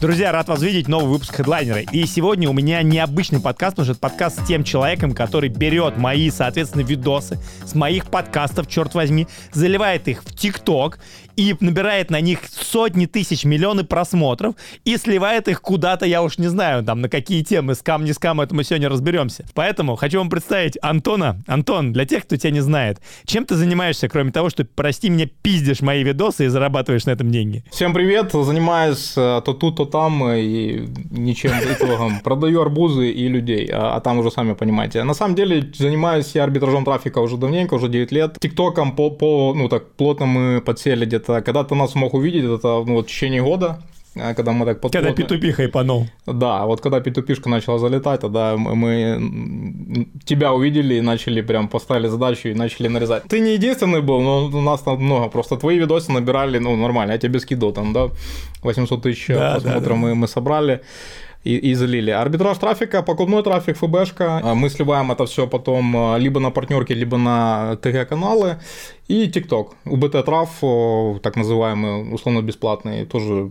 Друзья, рад вас видеть. Новый выпуск хедлайнера. И сегодня у меня необычный подкаст, потому что это подкаст с тем человеком, который берет мои, соответственно, видосы с моих подкастов, черт возьми, заливает их в ТикТок и набирает на них сотни тысяч, миллионы просмотров и сливает их куда-то, я уж не знаю, там, на какие темы, скам, не скам, это мы сегодня разберемся. Поэтому хочу вам представить Антона. Антон, для тех, кто тебя не знает, чем ты занимаешься, кроме того, что, прости меня, пиздишь мои видосы и зарабатываешь на этом деньги? Всем привет, занимаюсь э, то тут, то там и ничем итогом. Продаю арбузы и людей, а, а там уже сами понимаете. На самом деле занимаюсь я арбитражом трафика уже давненько, уже 9 лет. Тиктоком по, по ну так плотно мы подсели где-то это когда ты нас мог увидеть, это ну, вот в течение года, когда мы так подплотно... Когда P2P хайпанул. Да, вот когда P2P начала залетать, тогда мы тебя увидели и начали прям поставили задачу и начали нарезать. Ты не единственный был, но у нас там много. Просто твои видосы набирали, ну, нормально. Я тебе скидывал там, да, 800 тысяч да, просмотров да, да. Мы, мы собрали и, и залили. Арбитраж трафика, покупной трафик, ФБшка. А, мы сливаем это все потом а, либо на партнерки, либо на ТГ-каналы. И ТикТок. УБТ трав, так называемый, условно бесплатный, тоже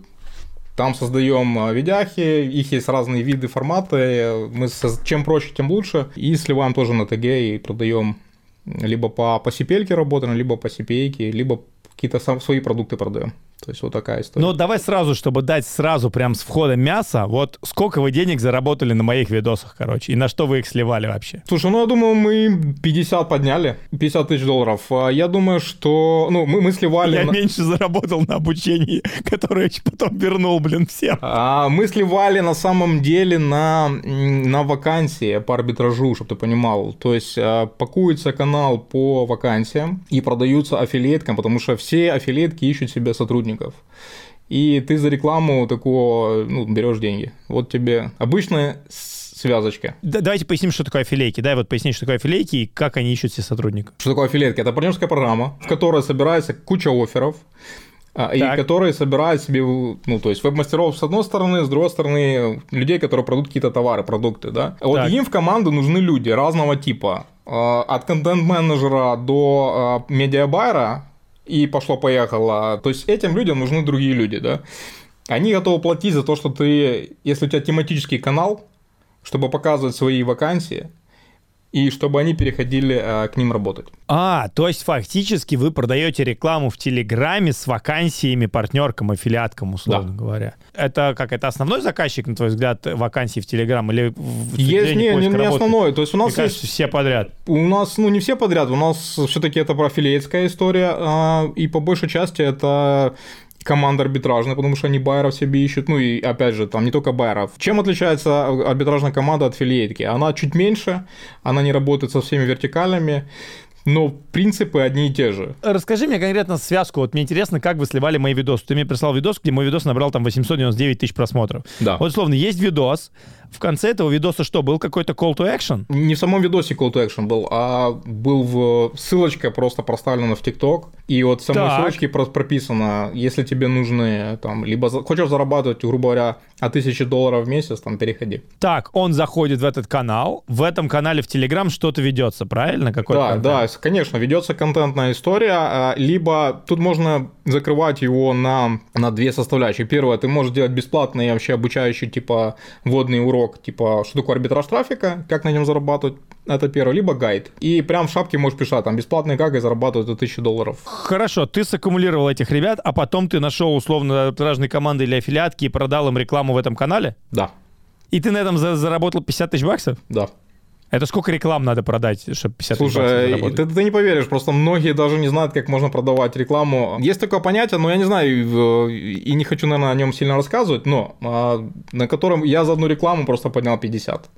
там создаем а, видяхи, их есть разные виды, форматы. Мы чем проще, тем лучше. И сливаем тоже на ТГ и продаем либо по, по CPL работаем, либо по CPA, либо какие-то свои продукты продаем. То есть вот такая история. Ну, давай сразу, чтобы дать сразу прям с входа мяса, вот сколько вы денег заработали на моих видосах, короче, и на что вы их сливали вообще? Слушай, ну я думаю, мы 50 подняли, 50 тысяч долларов. А я думаю, что, ну, мы, мы сливали... Я на... меньше заработал на обучении, которое потом вернул, блин, всем. А, мы сливали на самом деле на, на вакансии по арбитражу, чтобы ты понимал. То есть а, пакуется канал по вакансиям и продаются аффилиаткам, потому что все аффилиатки ищут себе сотрудников сотрудников. И ты за рекламу такого ну, берешь деньги. Вот тебе обычная связочка. Да, давайте поясним, что такое аффилейки. Дай вот пояснить, что такое аффилейки и как они ищут себе сотрудников. Что такое аффилейки? Это партнерская программа, в которой собирается куча офферов, а, и которые собирают себе, ну, то есть веб-мастеров с одной стороны, с другой стороны, людей, которые продают какие-то товары, продукты, да. Вот так. им в команду нужны люди разного типа. А, от контент-менеджера до а, медиабайера, и пошло-поехало. То есть этим людям нужны другие люди, да. Они готовы платить за то, что ты, если у тебя тематический канал, чтобы показывать свои вакансии, и чтобы они переходили а, к ним работать. А, то есть фактически вы продаете рекламу в Телеграме с вакансиями партнеркам, аффилиаткам, условно да. говоря. Это как это основной заказчик, на твой взгляд, вакансий в Телеграм или в Есть, не, не, не основной. То есть у нас Мне есть все подряд. У нас, ну не все подряд, у нас все-таки это профилиетская история, а, и по большей части это команда арбитражная, потому что они байеров себе ищут, ну и опять же, там не только байеров. Чем отличается арбитражная команда от филиетки? Она чуть меньше, она не работает со всеми вертикалями, но принципы одни и те же. Расскажи мне конкретно связку. Вот мне интересно, как вы сливали мои видосы. Ты мне прислал видос, где мой видос набрал там 899 тысяч просмотров. Да. Вот, условно, есть видос, в конце этого видоса что, был какой-то call to action? Не в самом видосе call to action был, а был в... ссылочка просто проставлена в ТикТок, и вот в самой так. ссылочке прописано, если тебе нужны, там, либо хочешь зарабатывать, грубо говоря, от тысячи долларов в месяц, там, переходи. Так, он заходит в этот канал, в этом канале в Телеграм что-то ведется, правильно? Какой да, контент? да, конечно, ведется контентная история, а, либо тут можно закрывать его на, на две составляющие. Первое, ты можешь делать бесплатный вообще обучающий, типа, вводный урок урок, типа, что такое арбитраж трафика, как на нем зарабатывать, это первое, либо гайд. И прям в шапке можешь писать, там, бесплатный как и зарабатывать до 1000 долларов. Хорошо, ты саккумулировал этих ребят, а потом ты нашел условно арбитражные команды или аффилиатки и продал им рекламу в этом канале? Да. И ты на этом заработал 50 тысяч баксов? Да. Это сколько реклам надо продать, чтобы 50 Слушай, ты, ты не поверишь, просто многие даже не знают, как можно продавать рекламу. Есть такое понятие, но я не знаю, и не хочу, наверное, о нем сильно рассказывать, но а, на котором я за одну рекламу просто поднял 50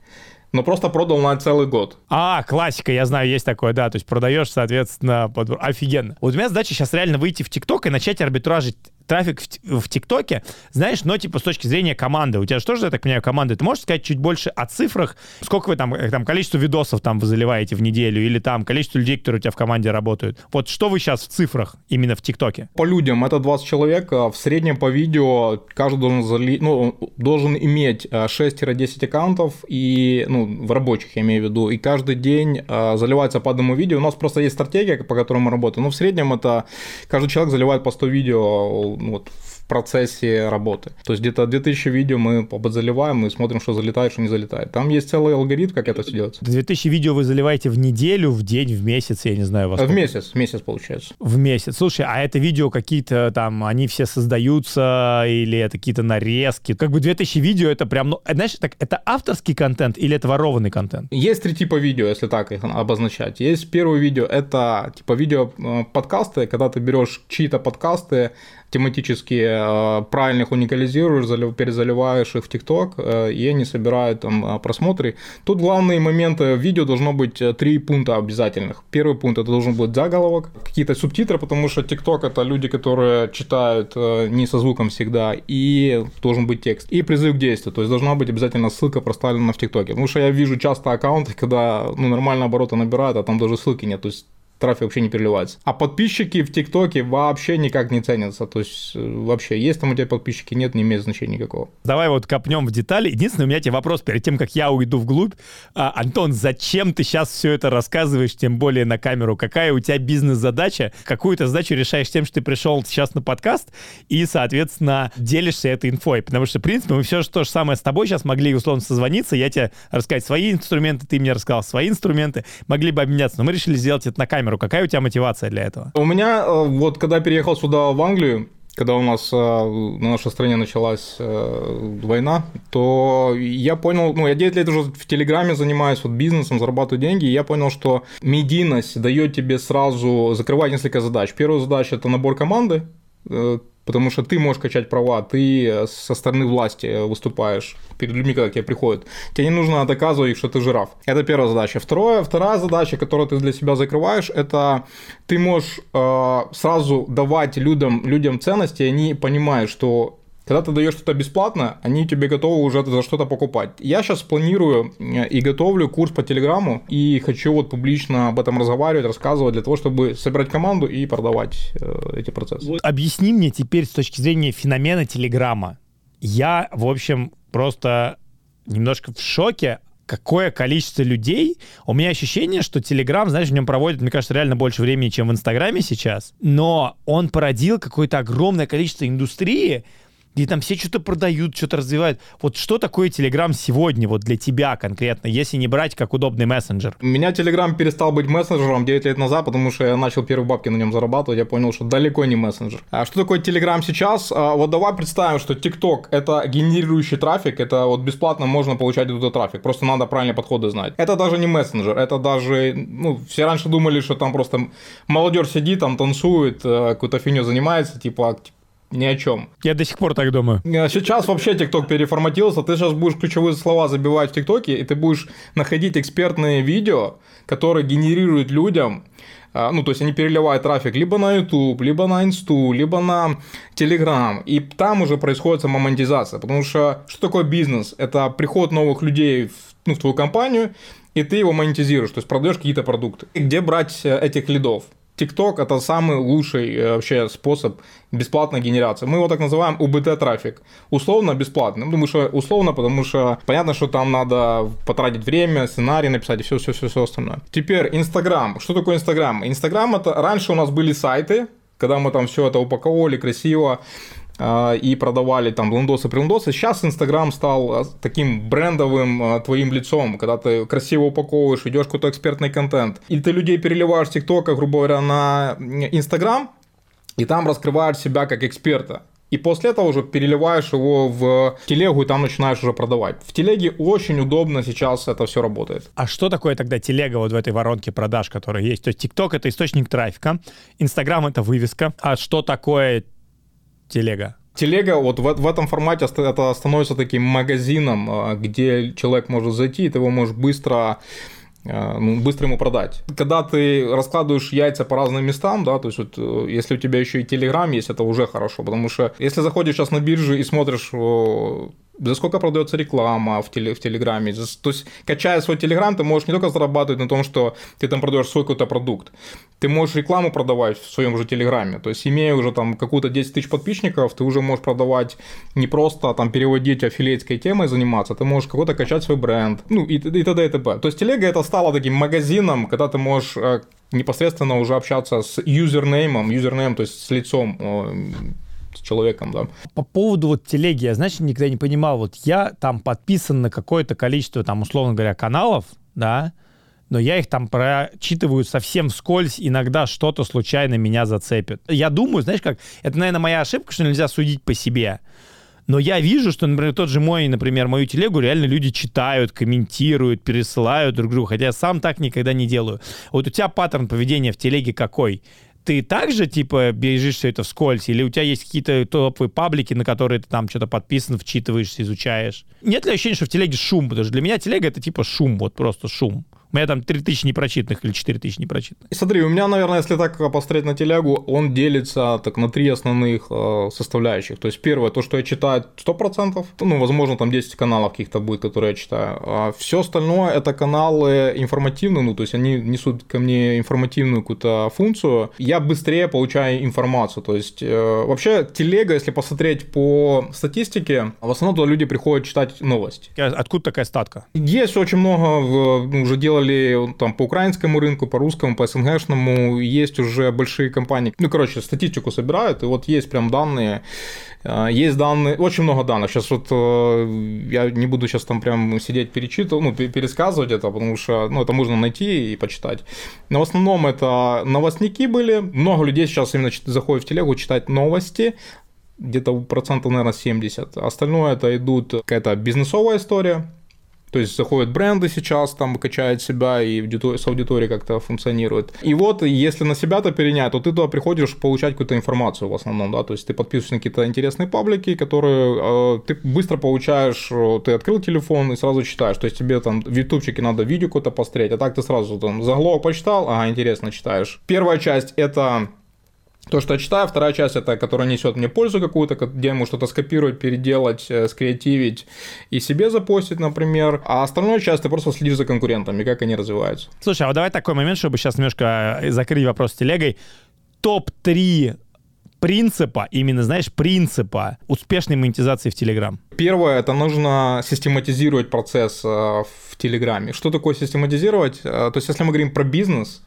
но просто продал на целый год. А, классика, я знаю, есть такое, да, то есть продаешь, соответственно, под... офигенно. Вот у меня задача сейчас реально выйти в ТикТок и начать арбитражить трафик в ТикТоке, знаешь, но типа с точки зрения команды. У тебя же тоже, я так понимаю, команды. Ты можешь сказать чуть больше о цифрах? Сколько вы там, э, там количество видосов там вы заливаете в неделю или там количество людей, которые у тебя в команде работают? Вот что вы сейчас в цифрах именно в ТикТоке? По людям это 20 человек. А в среднем по видео каждый должен, зали... ну, должен иметь 6-10 э, аккаунтов и, ну, в рабочих я имею в виду, и каждый день э, заливается по одному видео. У нас просто есть стратегия, по которой мы работаем. Но в среднем это каждый человек заливает по 100 видео ну, вот, процессе работы. То есть где-то 2000 видео мы заливаем и смотрим, что залетает, что не залетает. Там есть целый алгоритм, как это все делается. 2000 видео вы заливаете в неделю, в день, в месяц, я не знаю. Во в месяц, в месяц получается. В месяц. Слушай, а это видео какие-то там, они все создаются или это какие-то нарезки? Как бы 2000 видео это прям, ну, знаешь, так, это авторский контент или это ворованный контент? Есть три типа видео, если так их обозначать. Есть первое видео, это типа видео э, подкасты, когда ты берешь чьи-то подкасты, тематически э, правильно их уникализируешь, перезаливаешь их в ТикТок, э, и они собирают там э, просмотры. Тут главные моменты видео должно быть три пункта обязательных. Первый пункт это должен быть заголовок, какие-то субтитры, потому что ТикТок это люди, которые читают не со звуком всегда, и должен быть текст. И призыв к действию, то есть должна быть обязательно ссылка проставлена в ТикТоке. Потому что я вижу часто аккаунты, когда ну, нормально обороты набирают, а там даже ссылки нет. То есть трафик вообще не переливается. А подписчики в ТикТоке вообще никак не ценятся. То есть э, вообще, есть там у тебя подписчики, нет, не имеет значения никакого. Давай вот копнем в детали. Единственный у меня тебе вопрос перед тем, как я уйду вглубь. А, Антон, зачем ты сейчас все это рассказываешь, тем более на камеру? Какая у тебя бизнес-задача? Какую то задачу решаешь тем, что ты пришел сейчас на подкаст и, соответственно, делишься этой инфой? Потому что, в принципе, мы все то же самое с тобой сейчас могли, условно, созвониться, я тебе рассказать свои инструменты, ты мне рассказал свои инструменты, могли бы обменяться, но мы решили сделать это на камеру камеру. Какая у тебя мотивация для этого? У меня, э, вот когда переехал сюда, в Англию, когда у нас э, на нашей стране началась э, война, то я понял, ну, я 9 лет уже в Телеграме занимаюсь вот бизнесом, зарабатываю деньги, и я понял, что медийность дает тебе сразу закрывать несколько задач. Первая задача – это набор команды, потому что ты можешь качать права, ты со стороны власти выступаешь перед людьми, когда к тебе приходят. Тебе не нужно доказывать, что ты жираф. Это первая задача. Второе, вторая задача, которую ты для себя закрываешь, это ты можешь э, сразу давать людям, людям ценности, и они понимают, что когда ты даешь что-то бесплатно, они тебе готовы уже за что-то покупать. Я сейчас планирую э, и готовлю курс по Телеграму, и хочу вот публично об этом разговаривать, рассказывать, для того, чтобы собирать команду и продавать э, эти процессы. Вот. Объясни мне теперь с точки зрения феномена Телеграма. Я, в общем, просто немножко в шоке какое количество людей. У меня ощущение, что Телеграм, знаешь, в нем проводит, мне кажется, реально больше времени, чем в Инстаграме сейчас. Но он породил какое-то огромное количество индустрии, и там все что-то продают, что-то развивают. Вот что такое Telegram сегодня, вот для тебя конкретно, если не брать как удобный мессенджер? У меня Telegram перестал быть мессенджером 9 лет назад, потому что я начал первые бабки на нем зарабатывать, я понял, что далеко не мессенджер. А что такое Telegram сейчас? А, вот давай представим, что TikTok это генерирующий трафик, это вот бесплатно можно получать этот трафик, просто надо правильные подходы знать. Это даже не мессенджер, это даже, ну, все раньше думали, что там просто молодежь сидит, там танцует, э, какую-то фигню занимается, типа ни о чем. Я до сих пор так думаю. Э, сейчас вообще ТикТок переформатился. Ты сейчас будешь ключевые слова забивать в ТикТоке, и ты будешь находить экспертные видео, которые генерируют людям э, ну, то есть они переливают трафик либо на YouTube, либо на Инсту, либо на Telegram, и там уже происходит самомонетизация, потому что что такое бизнес? Это приход новых людей в, ну, в твою компанию, и ты его монетизируешь, то есть продаешь какие-то продукты. И где брать э, этих лидов? TikTok это самый лучший э, вообще способ бесплатной генерации. Мы его так называем УБТ трафик. Условно бесплатно. Думаю, что условно, потому что понятно, что там надо потратить время, сценарий написать и все, все, все, все остальное. Теперь Инстаграм. Что такое Инстаграм? Инстаграм это раньше у нас были сайты, когда мы там все это упаковывали красиво, и продавали там блендосы, прилендосы. Сейчас Инстаграм стал а, таким брендовым а, твоим лицом, когда ты красиво упаковываешь, идешь какой-то экспертный контент. Или ты людей переливаешь с ТикТока, грубо говоря, на Инстаграм, и там раскрываешь себя как эксперта. И после этого уже переливаешь его в телегу и там начинаешь уже продавать. В телеге очень удобно сейчас это все работает. А что такое тогда телега вот в этой воронке продаж, которая есть? То есть TikTok это источник трафика, Instagram это вывеска. А что такое телега? Телега вот в, в этом формате это становится таким магазином, а, где человек может зайти, и ты его можешь быстро а, ну, быстро ему продать. Когда ты раскладываешь яйца по разным местам, да, то есть вот э, если у тебя еще и Телеграм есть, это уже хорошо, потому что если заходишь сейчас на биржу и смотришь за сколько продается реклама в, теле, в Телеграме. То есть, качая свой Телеграм, ты можешь не только зарабатывать на том, что ты там продаешь свой какой-то продукт, ты можешь рекламу продавать в своем же Телеграме. То есть, имея уже там какую-то 10 тысяч подписчиков, ты уже можешь продавать не просто там переводить аффилиатской темой заниматься, ты можешь какой-то качать свой бренд, ну и, и т.д. и т.п. То есть, Телега это стало таким магазином, когда ты можешь э, непосредственно уже общаться с юзернеймом, юзернейм, то есть с лицом человеком, да. По поводу вот телеги, я, знаешь, никогда не понимал, вот я там подписан на какое-то количество, там, условно говоря, каналов, да, но я их там прочитываю совсем вскользь, иногда что-то случайно меня зацепит. Я думаю, знаешь как, это, наверное, моя ошибка, что нельзя судить по себе. Но я вижу, что, например, тот же мой, например, мою телегу реально люди читают, комментируют, пересылают друг другу, хотя я сам так никогда не делаю. Вот у тебя паттерн поведения в телеге какой? Ты также, типа, бежишь все это вскользь? Или у тебя есть какие-то топовые паблики, на которые ты там что-то подписан, вчитываешься, изучаешь? Нет ли ощущения, что в телеге шум? Потому что для меня телега — это типа шум, вот просто шум. У меня там 3000 непрочитанных или 4000 непрочитанных. Смотри, у меня, наверное, если так посмотреть на телегу, он делится так на три основных э, составляющих. То есть первое, то, что я читаю 100%, ну, возможно, там 10 каналов каких-то будет, которые я читаю. А все остальное это каналы информативные, ну, то есть они несут ко мне информативную какую-то функцию. Я быстрее получаю информацию. То есть э, вообще телега, если посмотреть по статистике, в основном туда люди приходят читать новости. Откуда такая статка? Есть очень много ну, уже делали делали там по украинскому рынку, по русскому, по СНГшному, есть уже большие компании. Ну, короче, статистику собирают, и вот есть прям данные, а, есть данные, очень много данных. Сейчас вот э, я не буду сейчас там прям сидеть перечитывать, ну, пересказывать это, потому что ну, это можно найти и почитать. Но в основном это новостники были. Много людей сейчас именно заходят в телегу читать новости, где-то процентов, наверное, 70. Остальное это идут какая-то бизнесовая история, то есть заходят бренды сейчас, там качают себя и с аудиторией как-то функционирует. И вот, если на себя-то перенять, то ты туда приходишь получать какую-то информацию в основном, да, то есть ты подписываешься на какие-то интересные паблики, которые э, ты быстро получаешь, э, ты открыл телефон и сразу читаешь, то есть тебе там в ютубчике надо видео какое-то посмотреть, а так ты сразу там заголовок почитал, ага, интересно читаешь. Первая часть это то, что я читаю, вторая часть это, которая несет мне пользу какую-то, где я могу что-то скопировать, переделать, э, скреативить и себе запостить, например. А остальную часть ты просто следишь за конкурентами, как они развиваются. Слушай, а вот давай такой момент, чтобы сейчас немножко э, закрыть вопрос с телегой. Топ-3 принципа, именно, знаешь, принципа успешной монетизации в Телеграм? Первое, это нужно систематизировать процесс э, в Телеграме. Что такое систематизировать? То есть, если мы говорим про бизнес,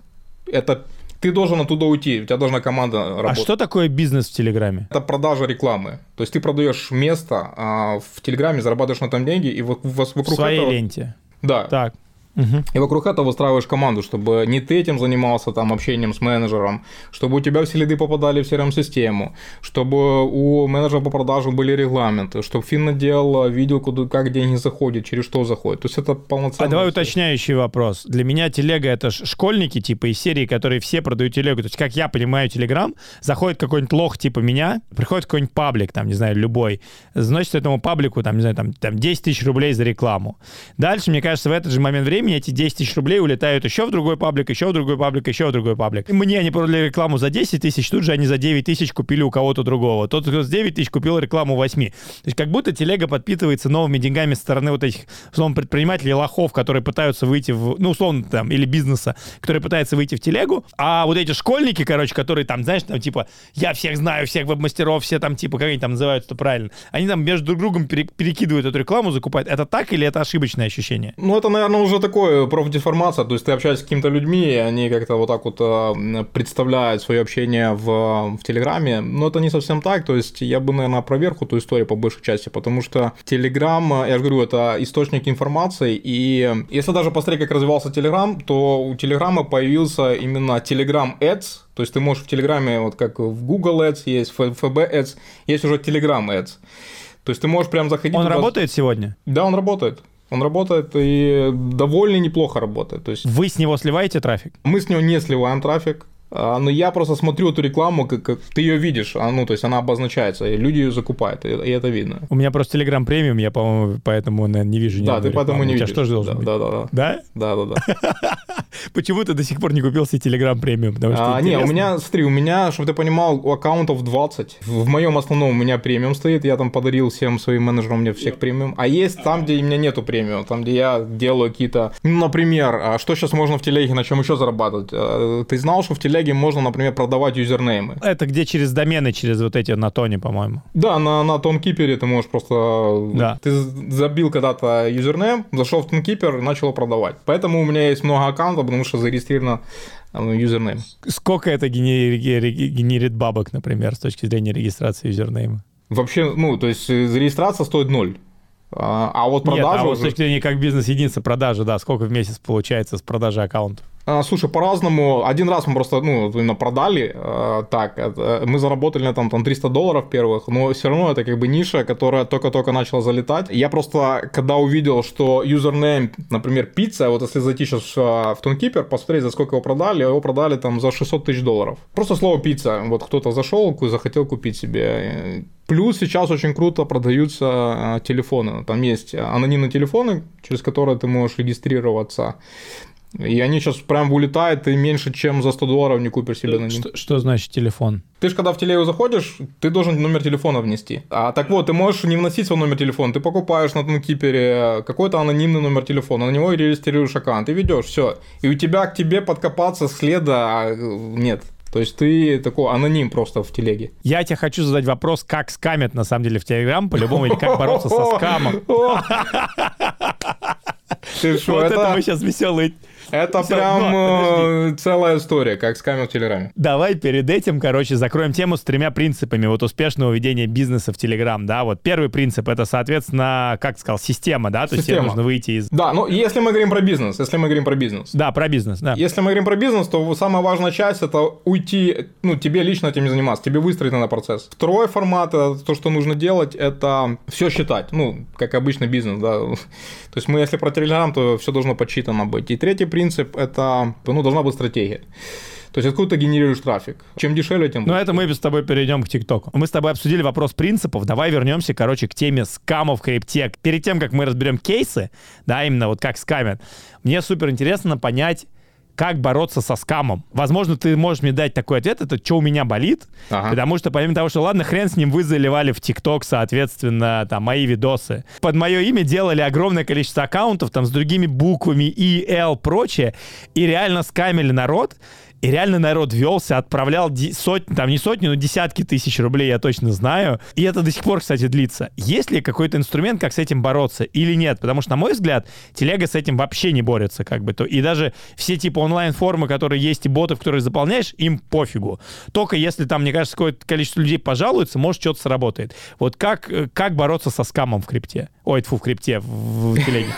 это ты должен оттуда уйти, у тебя должна команда а работать. А что такое бизнес в Телеграме? Это продажа рекламы. То есть ты продаешь место, а в Телеграме зарабатываешь на этом деньги, и вокруг в своей этого... ленте. Да. Так. Угу. И вокруг этого выстраиваешь команду, чтобы не ты этим занимался там общением с менеджером, чтобы у тебя все лиды попадали в CRM-систему, чтобы у менеджера по продажам были регламенты, чтобы финотдел видел, куда, как деньги заходят, через что заходят. То есть это полноценно. А давай уточняющий вопрос. Для меня телега это школьники типа из серии, которые все продают телегу. То есть как я понимаю Телеграм, заходит какой-нибудь лох типа меня, приходит какой-нибудь паблик, там, не знаю, любой, заносит этому паблику, там, не знаю, там, там 10 тысяч рублей за рекламу. Дальше, мне кажется, в этот же момент времени времени эти 10 тысяч рублей улетают еще в другой паблик, еще в другой паблик, еще в другой паблик. Мне они продали рекламу за 10 тысяч, тут же они за 9 тысяч купили у кого-то другого. Тот, кто с 9 тысяч купил рекламу 8. То есть как будто телега подпитывается новыми деньгами со стороны вот этих, условно, предпринимателей, лохов, которые пытаются выйти в, ну, условно, там, или бизнеса, которые пытаются выйти в телегу. А вот эти школьники, короче, которые там, знаешь, там, типа, я всех знаю, всех веб-мастеров, все там, типа, как они там называются-то правильно, они там между друг другом перекидывают эту рекламу, закупают. Это так или это ошибочное ощущение? Ну, это, наверное, уже такое профдеформация, то есть ты общаешься с какими-то людьми, и они как-то вот так вот э, представляют свое общение в, в Телеграме, но это не совсем так, то есть я бы, наверное, проверх эту историю по большей части, потому что Телеграм, я же говорю, это источник информации, и если даже посмотреть, как развивался Телеграм, то у Телеграма появился именно Telegram Ads, то есть ты можешь в Телеграме, вот как в Google Ads есть, в FB Ads, есть уже Telegram Ads. То есть ты можешь прям заходить... Он туда... работает сегодня? Да, он работает. Он работает и довольно неплохо работает. То есть Вы с него сливаете трафик? Мы с него не сливаем трафик. А, но я просто смотрю эту рекламу, как, как ты ее видишь, а, ну, то есть она обозначается, и люди ее закупают, и, и это видно. У меня просто Telegram премиум, я, по-моему, поэтому, наверное, не вижу ни Да, ты рекламы. поэтому не У тебя видишь. что же должно да, быть? Да, да, да. Да? Да, да, да. Почему ты до сих пор не купил себе Telegram премиум? Потому что А, не, у меня, смотри, у меня, чтобы ты понимал, у аккаунтов 20. В моем основном у меня премиум стоит, я там подарил всем своим менеджерам мне всех премиум. А есть там, где у меня нету премиум, там, где я делаю какие-то... Ну, например, а что сейчас можно в телеге, на чем еще зарабатывать? А, Ты знал, что в телеге можно, например, продавать юзернеймы? Это где через домены, через вот эти на тоне, по-моему. Да, на, на ToneKeeper ты можешь просто... Да. Ты забил когда-то юзернейм, зашел в Tonkeeper и начал продавать. Поэтому у меня есть много аккаунтов, потому что зарегистрировано юзернейм. Сколько это генерит бабок, например, с точки зрения регистрации юзернейма? Вообще, ну, то есть регистрация стоит ноль. А, а вот продажа... Нет, а вот с точки зрения как бизнес-единица продажи, да, сколько в месяц получается с продажи аккаунтов? А, слушай, по-разному. Один раз мы просто, ну, именно продали, э, так, это, мы заработали на там, там 300 долларов первых, но все равно это как бы ниша, которая только-только начала залетать. Я просто, когда увидел, что юзернейм, например, пицца, вот если зайти сейчас в Tonkeeper, посмотреть, за сколько его продали, его продали там за 600 тысяч долларов. Просто слово пицца. Вот кто-то зашел, захотел купить себе. Плюс сейчас очень круто продаются э, телефоны. Там есть анонимные телефоны, через которые ты можешь регистрироваться. И они сейчас прям улетают, и меньше, чем за 100 долларов не купишь себе на них. Что, что значит телефон? Ты же когда в телегу заходишь, ты должен номер телефона внести. А так вот, ты можешь не вносить свой номер телефона, ты покупаешь на Тункипере какой-то анонимный номер телефона, на него регистрируешь аккаунт, и ведешь, все. И у тебя к тебе подкопаться следа а, нет. То есть ты такой аноним просто в телеге. Я тебе хочу задать вопрос, как скамят на самом деле в Телеграм, по-любому, или как бороться со скамом. Ты что, вот это мы сейчас веселые это Все, прям но, э, целая история, как с камер в Телеграме. Давай перед этим, короче, закроем тему с тремя принципами вот успешного ведения бизнеса в Телеграм, да, вот первый принцип это, соответственно, как сказал, система, да, то есть тебе нужно выйти из... Да, ну если мы говорим про бизнес, если мы говорим про бизнес. Да, про бизнес, да. Если мы говорим про бизнес, то самая важная часть это уйти, ну, тебе лично этим не заниматься, тебе выстроить на процесс. Второй формат, это то, что нужно делать, это все считать, ну, как обычно бизнес, да. То есть мы, если про Телеграм, то все должно подсчитано быть. И третий принцип – это, ну, должна быть стратегия. То есть откуда ты генерируешь трафик? Чем дешевле, тем Ну, это мы с тобой перейдем к ТикТоку. Мы с тобой обсудили вопрос принципов. Давай вернемся, короче, к теме скамов в крипте. Перед тем, как мы разберем кейсы, да, именно вот как скамят, мне супер интересно понять, как бороться со скамом. Возможно, ты можешь мне дать такой ответ, это что у меня болит, ага. потому что помимо того, что ладно, хрен с ним, вы заливали в ТикТок, соответственно, там, мои видосы. Под мое имя делали огромное количество аккаунтов, там, с другими буквами, И, Л, прочее, и реально скамили народ, и реально народ велся, отправлял сотни, там не сотни, но десятки тысяч рублей, я точно знаю. И это до сих пор, кстати, длится. Есть ли какой-то инструмент, как с этим бороться или нет? Потому что, на мой взгляд, телега с этим вообще не борется, как бы. То, и даже все типа онлайн-формы, которые есть, и ботов, которые заполняешь, им пофигу. Только если там, мне кажется, какое-то количество людей пожалуется, может, что-то сработает. Вот как, э, как бороться со скамом в крипте? Ой, тьфу, в крипте, в, в телеге.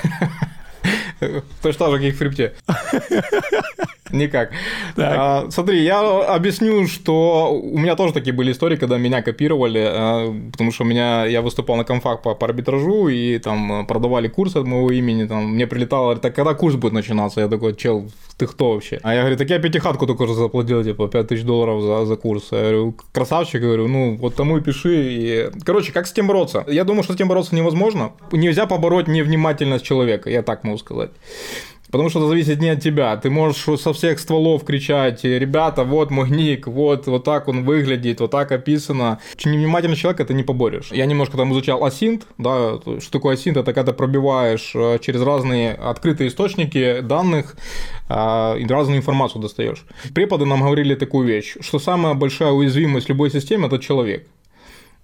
Так же, как в крипте. Никак. А, смотри, я объясню, что у меня тоже такие были истории, когда меня копировали, а, потому что у меня я выступал на конфах по, по арбитражу, и там продавали курс от моего имени, там мне прилетало, так когда курс будет начинаться? Я такой, чел, ты кто вообще? А я говорю, так я пятихатку только уже заплатил, типа, 5000 долларов за, за курс. Я говорю, красавчик, говорю, ну, вот тому и пиши. И... Короче, как с тем бороться? Я думаю, что с тем бороться невозможно. Нельзя побороть невнимательность человека, я так могу сказать. Потому что это зависит не от тебя. Ты можешь со всех стволов кричать, ребята, вот мой ник, вот, вот так он выглядит, вот так описано. Невнимательный человек это не поборешь. Я немножко там изучал асинт, да, что такое асинт, это когда пробиваешь э, через разные открытые источники данных а, и разную информацию достаешь. Преподы нам говорили такую вещь, что самая большая уязвимость любой системы это человек.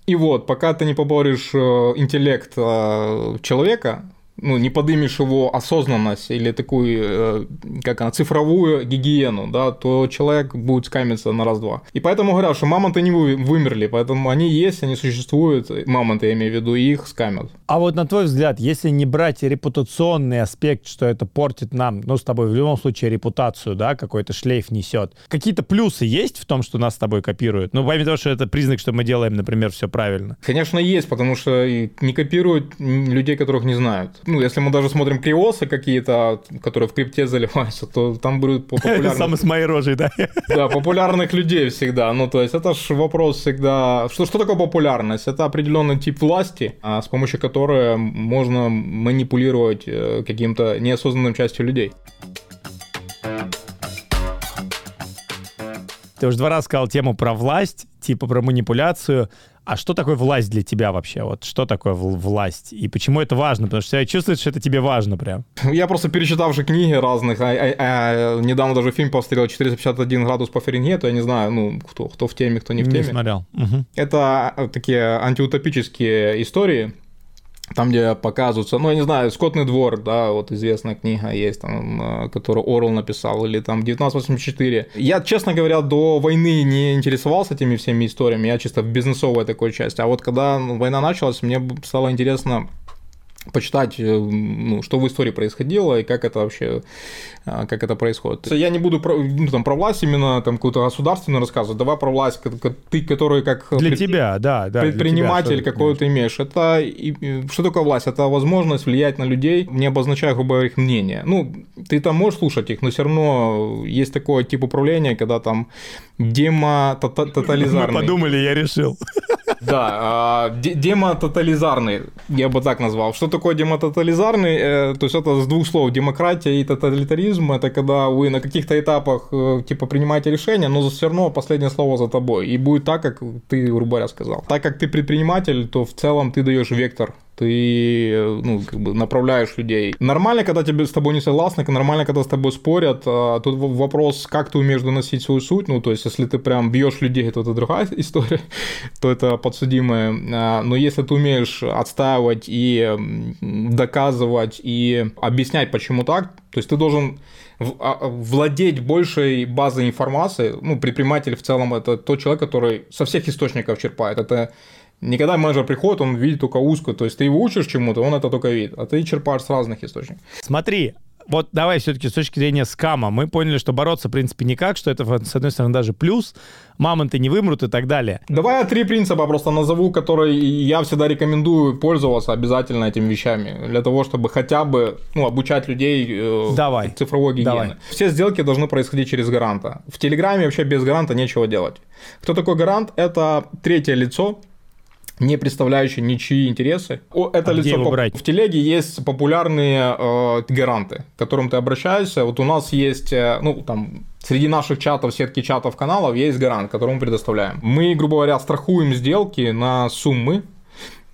И вот, пока ты не поборешь э, интеллект э, человека, ну, не подымешь его осознанность или такую, э, как она, цифровую гигиену, да, то человек будет скамиться на раз-два. И поэтому говорят, что мамонты не вымерли, поэтому они есть, они существуют, мамонты, я имею в виду, их скамят. А вот на твой взгляд, если не брать репутационный аспект, что это портит нам, ну, с тобой в любом случае репутацию, да, какой-то шлейф несет, какие-то плюсы есть в том, что нас с тобой копируют? Ну, помимо того, что это признак, что мы делаем, например, все правильно. Конечно, есть, потому что не копируют людей, которых не знают ну, если мы даже смотрим криосы какие-то, которые в крипте заливаются, то там будут популярные... Самый с моей рожей, да? Да, популярных людей всегда. Ну, то есть это же вопрос всегда... Что, что такое популярность? Это определенный тип власти, а с помощью которой можно манипулировать э, каким-то неосознанным частью людей. Ты уже два раза сказал тему про власть, типа про манипуляцию. А что такое власть для тебя вообще? Вот что такое власть? И почему это важно? Потому что я чувствую, что это тебе важно прям. Я просто перечитавши книги разных, а, а, а, недавно даже фильм посмотрел 451 градус по Фаренгейту, я не знаю, ну, кто, кто в теме, кто не в теме. Не смотрел. Угу. Это такие антиутопические истории, там, где показываются, ну, я не знаю, «Скотный двор», да, вот известная книга есть, там, э, которую Орл написал, или там «1984». Я, честно говоря, до войны не интересовался этими всеми историями, я чисто в бизнесовой такой части, а вот когда война началась, мне стало интересно почитать, э, ну, что в истории происходило и как это вообще, а, как это происходит. Я не буду про, ну, там, про власть именно там какую-то государственную рассказывать, давай про власть, ты, который как для пред... тебя, да, да, предприниматель тебя, какой ты имеешь. Это что такое власть? Это возможность влиять на людей, не обозначая, грубо говоря, их мнение. Ну, ты там можешь слушать их, но все равно есть такой тип управления, когда там демо-тотализарный. Мы подумали, я решил. Да, а, демототализарный, я бы так назвал. Что такое демототализарный? Э, то есть это с двух слов демократия и тоталитаризм. Это когда вы на каких-то этапах э, типа принимаете решения, но все равно последнее слово за тобой. И будет так, как ты, грубо говоря, сказал. Так как ты предприниматель, то в целом ты даешь вектор ты ну, как бы направляешь людей. Нормально, когда тебе с тобой не согласны, нормально, когда с тобой спорят. А тут вопрос, как ты умеешь доносить свою суть. Ну, то есть, если ты прям бьешь людей, то это другая история, то это подсудимое. А, но если ты умеешь отстаивать и доказывать и объяснять, почему так, то есть ты должен а, владеть большей базой информации. Ну, предприниматель в целом это тот человек, который со всех источников черпает. Это Никогда менеджер приходит, он видит только узкую. То есть ты его учишь чему-то, он это только видит. А ты черпаешь с разных источников. Смотри, вот давай все-таки с точки зрения скама, мы поняли, что бороться, в принципе, никак, что это, с одной стороны, даже плюс, мамонты не вымрут и так далее. Давай я три принципа просто назову, которые я всегда рекомендую пользоваться обязательно этими вещами, для того, чтобы хотя бы ну, обучать людей э, давай. цифровой гигиене. Давай. Все сделки должны происходить через гаранта. В Телеграме вообще без гаранта нечего делать. Кто такой гарант? Это третье лицо, не представляющий ничьи интересы. О, это а лицо по... в телеге есть популярные э, гаранты, к которым ты обращаешься. Вот у нас есть, э, ну там Среди наших чатов, сетки чатов каналов есть гарант, который мы предоставляем. Мы, грубо говоря, страхуем сделки на суммы,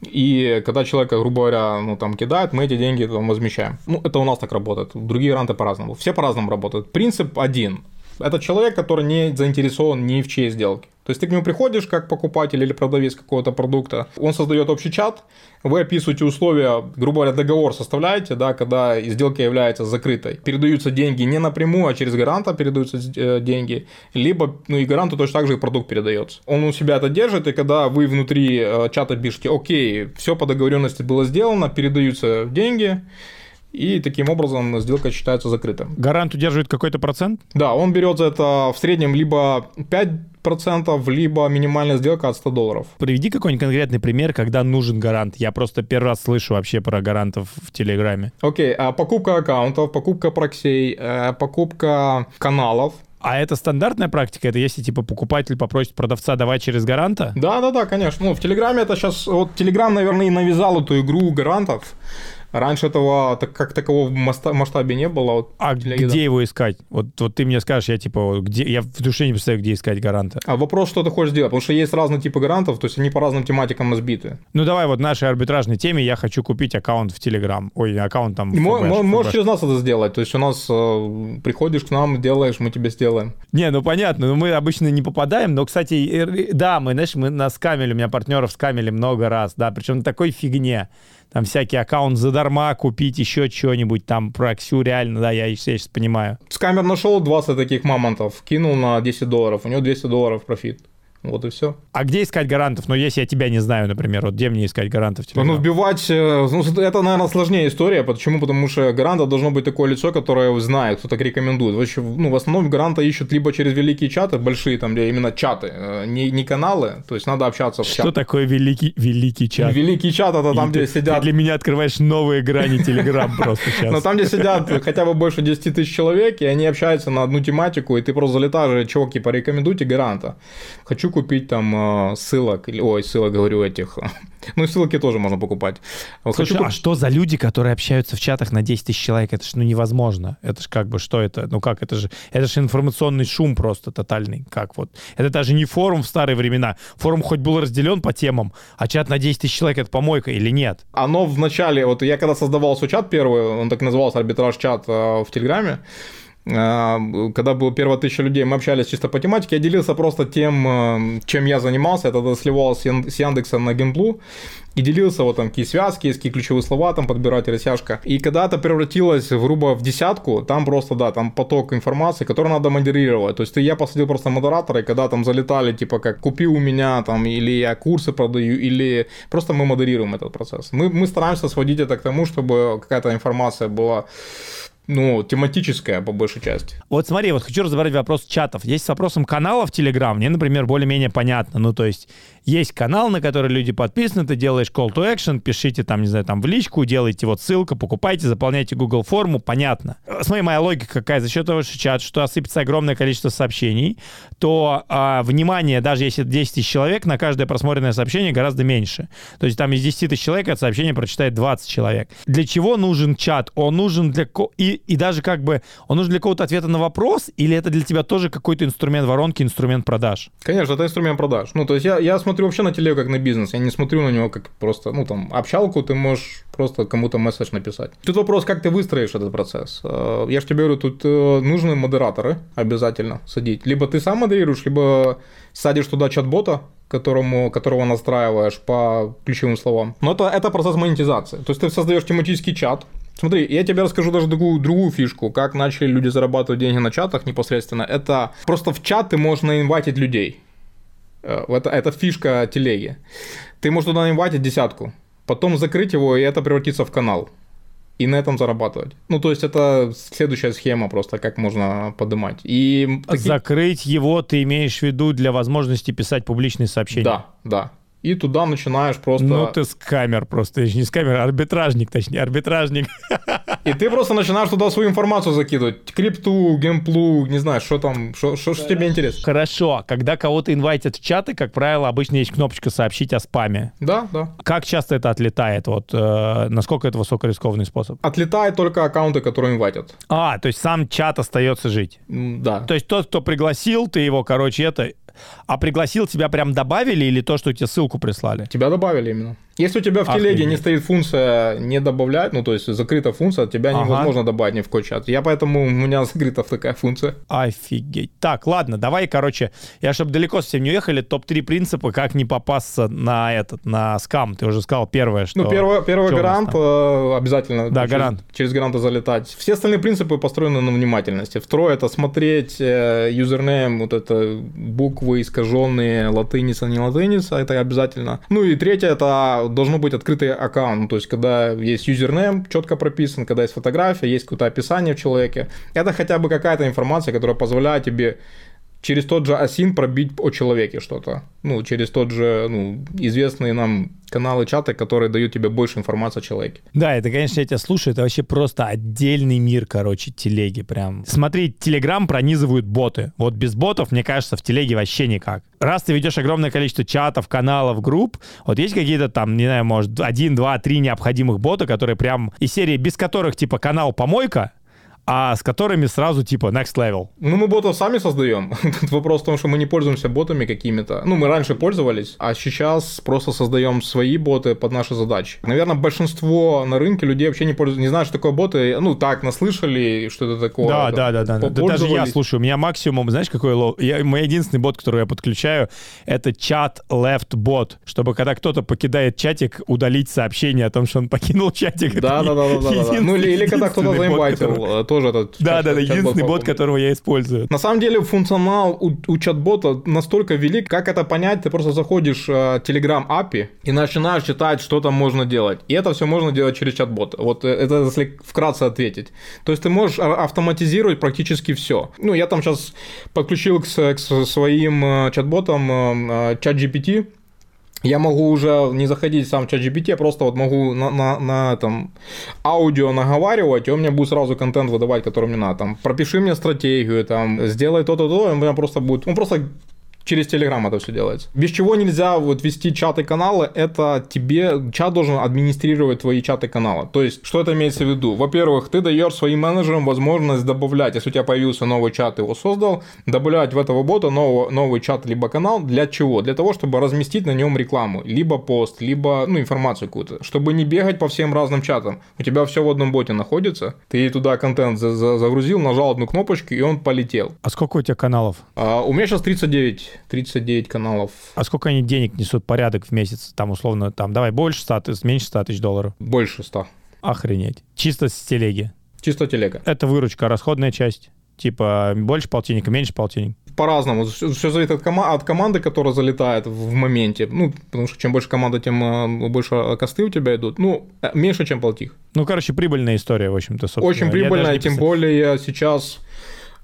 и когда человека, грубо говоря, ну, там кидают, мы эти деньги там возмещаем. Ну, это у нас так работает. Другие гаранты по-разному. Все по-разному работают. Принцип один. Это человек, который не заинтересован ни в чьей сделке. То есть ты к нему приходишь как покупатель или продавец какого-то продукта, он создает общий чат, вы описываете условия, грубо говоря, договор составляете, да, когда сделка является закрытой. Передаются деньги не напрямую, а через гаранта передаются э, деньги, либо, ну и гаранту точно так же и продукт передается. Он у себя это держит, и когда вы внутри э, чата пишете, окей, все по договоренности было сделано, передаются деньги, и таким образом сделка считается закрытой. Гарант удерживает какой-то процент? Да, он берет за это в среднем либо 5%, либо минимальная сделка от 100 долларов. Приведи какой-нибудь конкретный пример, когда нужен гарант. Я просто первый раз слышу вообще про гарантов в Телеграме. Окей, okay, покупка аккаунтов, покупка проксей, э, покупка каналов, а это стандартная практика? Это если типа покупатель попросит продавца давать через гаранта? Да, да, да, конечно. Ну, в Телеграме это сейчас. Вот Телеграм, наверное, и навязал эту игру гарантов. Раньше этого так, как такового в масштабе не было. Вот, а где его искать? Вот, вот ты мне скажешь, я типа, где, я в душе не представляю, где искать гаранта. А вопрос, что ты хочешь сделать? Потому что есть разные типы гарантов, то есть они по разным тематикам разбиты. Ну давай вот нашей арбитражной теме я хочу купить аккаунт в Телеграм. Ой, аккаунт там. Мо- можешь через нас это сделать. То есть у нас э, приходишь к нам, делаешь, мы тебе сделаем. Не, ну понятно, но мы обычно не попадаем. Но, кстати, да, мы, знаешь, мы нас скамили, у меня партнеров скамили много раз, да, причем на такой фигне там всякий аккаунт задарма купить, еще что-нибудь там про Аксю, реально, да, я, я сейчас понимаю. Скамер нашел 20 таких мамонтов, кинул на 10 долларов, у него 200 долларов профит. Вот и все. А где искать гарантов? Ну, если я тебя не знаю, например, вот где мне искать гарантов? Ну, вбивать... Э, ну, это, наверное, сложнее история. Почему? Потому что гаранта должно быть такое лицо, которое знает, кто так рекомендует. Вообще, ну, в основном гаранта ищут либо через великие чаты, большие, там, где именно чаты, э, не, не каналы. То есть надо общаться в чат. Что такое великий, великий чат? Великий чат это там, И где ты, сидят... Ты для меня открываешь новые грани Телеграм просто сейчас. Но там, где сидят хотя бы больше 10 тысяч человек, и они общаются на одну тематику, и ты просто залетаешь, чуваки, порекомендуйте гаранта. Хочу купить там э, ссылок, ой, ссылок, говорю, этих, ну и ссылки тоже можно покупать. Слушай, Хочу... а что за люди, которые общаются в чатах на 10 тысяч человек? Это же ну невозможно. Это же как бы, что это? Ну как, это же, это же информационный шум просто тотальный. Как вот? Это даже не форум в старые времена. Форум хоть был разделен по темам, а чат на 10 тысяч человек это помойка или нет? Оно в начале, вот я когда создавал свой чат первый, он так назывался, арбитраж чат э, в Телеграме, а, когда было первая тысяча людей, мы общались чисто по тематике, я делился просто тем, э, чем я занимался, я тогда сливал с Яндекса на Гемплу, и делился вот там какие связки, есть какие ключевые слова там подбирать, растяжка. И когда это превратилось грубо в десятку, там просто, да, там поток информации, который надо модерировать. То есть я посадил просто модератора, и когда там залетали, типа, как купи у меня там, или я курсы продаю, или просто мы модерируем этот процесс. Мы, мы стараемся сводить это к тому, чтобы какая-то информация была ну, тематическая, по большей части. Вот смотри, вот хочу разобрать вопрос чатов. Есть с вопросом каналов Telegram, мне, например, более-менее понятно. Ну, то есть, есть канал, на который люди подписаны, ты делаешь call to action, пишите там, не знаю, там в личку, делайте вот ссылку, покупайте, заполняйте Google форму, понятно. Смотри, моя логика какая, за счет того, что чат, что осыпется огромное количество сообщений, то а, внимание, даже если 10 тысяч человек, на каждое просмотренное сообщение гораздо меньше. То есть там из 10 тысяч человек это сообщение прочитает 20 человек. Для чего нужен чат? Он нужен для... И, и даже как бы, он нужен для какого-то ответа на вопрос, или это для тебя тоже какой-то инструмент воронки, инструмент продаж? Конечно, это инструмент продаж. Ну, то есть я, я смотрю вообще на телегу как на бизнес. Я не смотрю на него как просто, ну, там, общалку ты можешь просто кому-то месседж написать. Тут вопрос, как ты выстроишь этот процесс. Э, я же тебе говорю, тут э, нужны модераторы обязательно садить. Либо ты сам модерируешь, либо садишь туда чат-бота, которому, которого настраиваешь по ключевым словам. Но это, это процесс монетизации. То есть ты создаешь тематический чат, Смотри, я тебе расскажу даже другую, другую фишку, как начали люди зарабатывать деньги на чатах непосредственно. Это просто в чаты можно инвайтить людей. Э, это, это фишка телеги. Ты можешь туда инвайтить десятку, потом закрыть его, и это превратится в канал. И на этом зарабатывать. Ну, то есть это следующая схема просто, как можно поднимать. И такие... Закрыть его ты имеешь в виду для возможности писать публичные сообщения? Да, да и туда начинаешь просто... Ну ты с камер просто, не с камер, арбитражник, точнее, арбитражник. И ты просто начинаешь туда свою информацию закидывать. Крипту, геймплу, не знаю, что там, что, что, что тебе интересно. Хорошо, когда кого-то инвайтят в чаты, как правило, обычно есть кнопочка «Сообщить о спаме». Да, да. Как часто это отлетает? Вот, э, насколько это высокорискованный способ? Отлетает только аккаунты, которые инвайтят. А, то есть сам чат остается жить? Да. То есть тот, кто пригласил, ты его, короче, это а пригласил тебя прям добавили или то, что тебе ссылку прислали? Тебя добавили именно. Если у тебя в телеге не стоит функция не добавлять, ну то есть закрыта функция, тебя ага. невозможно добавить ни в какой чат. Я поэтому у меня закрыта такая функция. Офигеть. Так, ладно, давай, короче, я чтобы далеко совсем не уехали, топ-3 принципа, как не попасться на этот, на скам. Ты уже сказал первое, что... Ну, первое, первое гарант э, обязательно. Да, через, гарант. Через гаранта залетать. Все остальные принципы построены на внимательности. Второе, это смотреть э, юзернейм, вот это буквы искаженные, латиница, не латиница, это обязательно. Ну и третье, это должно быть открытый аккаунт, ну, то есть когда есть юзернейм четко прописан, когда есть фотография, есть какое-то описание в человеке. Это хотя бы какая-то информация, которая позволяет тебе через тот же осин пробить о человеке что-то. Ну, через тот же, ну, известные нам каналы чата, которые дают тебе больше информации о человеке. Да, это, конечно, я тебя слушаю, это вообще просто отдельный мир, короче, телеги прям. Смотри, Телеграм пронизывают боты. Вот без ботов, мне кажется, в телеге вообще никак. Раз ты ведешь огромное количество чатов, каналов, групп, вот есть какие-то там, не знаю, может, один, два, три необходимых бота, которые прям из серии, без которых, типа, канал помойка, а с которыми сразу типа next level. Ну, мы ботов сами создаем. Тут вопрос в том, что мы не пользуемся ботами какими-то. Ну, мы раньше пользовались, а сейчас просто создаем свои боты под наши задачи. Наверное, большинство на рынке людей вообще не пользуются, не знают, что такое боты. Ну, так, наслышали, что это такое. Да, да, да, да. да. Даже я слушаю. У меня максимум, знаешь, какой low? Я, мой единственный бот, который я подключаю, это chat left бот, чтобы когда кто-то покидает чатик, удалить сообщение о том, что он покинул чатик. Да, да, да, да, да. Ну, или, или когда кто-то заинвайтил, тоже этот... Да, да, да, единственный бот, которого я использую. На самом деле функционал у, у чат-бота настолько велик, как это понять, ты просто заходишь в э, Telegram API и начинаешь читать, что там можно делать. И это все можно делать через чат-бот. Вот э, это если вкратце ответить. То есть ты можешь автоматизировать практически все. Ну, я там сейчас подключил к, к своим э, чат-ботам чат GPT, я могу уже не заходить сам в чат GPT, я просто вот могу на, на, на там, аудио наговаривать, и он мне будет сразу контент выдавать, который мне надо. Там, пропиши мне стратегию, там, сделай то-то, то, и у меня просто будет... Он просто через Telegram это все делается. Без чего нельзя вот вести чаты каналы, это тебе чат должен администрировать твои чаты канала. То есть, что это имеется в виду? Во-первых, ты даешь своим менеджерам возможность добавлять, если у тебя появился новый чат, его создал, добавлять в этого бота новый, новый чат либо канал. Для чего? Для того, чтобы разместить на нем рекламу, либо пост, либо ну, информацию какую-то, чтобы не бегать по всем разным чатам. У тебя все в одном боте находится, ты туда контент загрузил, нажал одну кнопочку, и он полетел. А сколько у тебя каналов? А, у меня сейчас 39, 39 каналов. А сколько они денег несут порядок в месяц? Там условно, там, давай больше 100, меньше 100 тысяч долларов. Больше 100. Охренеть. Чисто с телеги. Чисто телега. Это выручка, расходная часть. Типа больше полтинника, меньше полтинника по-разному. Все, все зависит от, кома- от команды, которая залетает в моменте. Ну, потому что чем больше команда, тем э, больше косты у тебя идут. Ну, э, меньше, чем полтих. Ну, короче, прибыльная история, в общем-то, собственно. Очень прибыльная, тем более сейчас...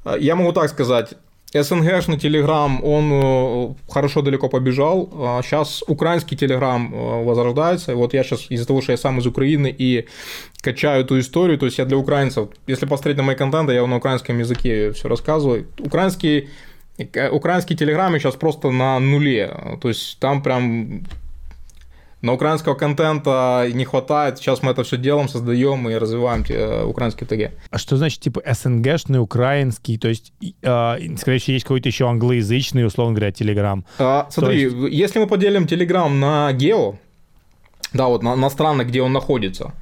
Э, я могу так сказать, СНГшный Телеграм, он э, хорошо далеко побежал. Сейчас а украинский Телеграм э, возрождается. Вот я сейчас из-за того, что я сам из Украины и качаю эту историю, то есть я для украинцев, если посмотреть на мои контенты, я на украинском языке все рассказываю. Украинский Украинский телеграм сейчас просто на нуле. То есть там прям но украинского контента не хватает. Сейчас мы это все делаем, создаем и развиваем э, украинский ТГ. А что значит типа СНГшный, украинский? То есть, э, скорее всего, есть какой-то еще англоязычный, условно говоря, Телеграм. А, смотри, есть... если мы поделим Телеграм на гео, да, вот на, на страны, где он находится,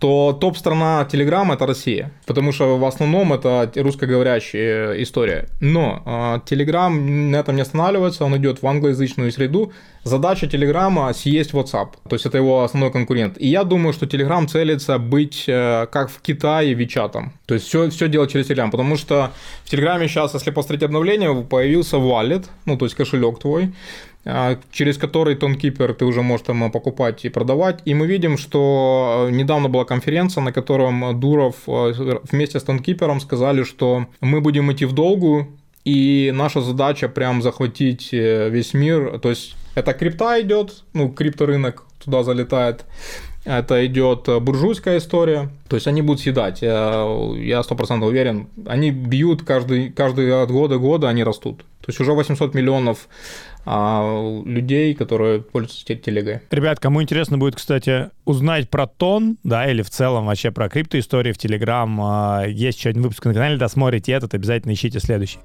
то топ-страна Telegram это Россия, потому что в основном это русскоговорящая история. Но Telegram на этом не останавливается, он идет в англоязычную среду. Задача Telegram съесть WhatsApp, то есть это его основной конкурент. И я думаю, что Telegram целится быть э, как в Китае Вичатом, то есть все, все делать через Telegram, потому что в Telegram сейчас, если посмотреть обновление, появился wallet, ну то есть кошелек твой, а, через который ToneKeeper ты уже можешь там покупать и продавать. И мы видим, что э, недавно была конференция, на котором Дуров э, вместе с ToneKeeper сказали, что мы будем идти в долгую, и наша задача прям захватить э, весь мир. То есть это крипта идет, ну, крипторынок туда залетает. Это идет буржуйская история. То есть они будут съедать. Я сто процентов уверен. Они бьют каждый, каждый от года года, они растут. То есть уже 800 миллионов а, людей, которые пользуются телегой. Ребят, кому интересно будет, кстати, узнать про тон, да, или в целом вообще про криптоистории в Телеграм, есть еще один выпуск на канале, досмотрите этот, обязательно ищите следующий.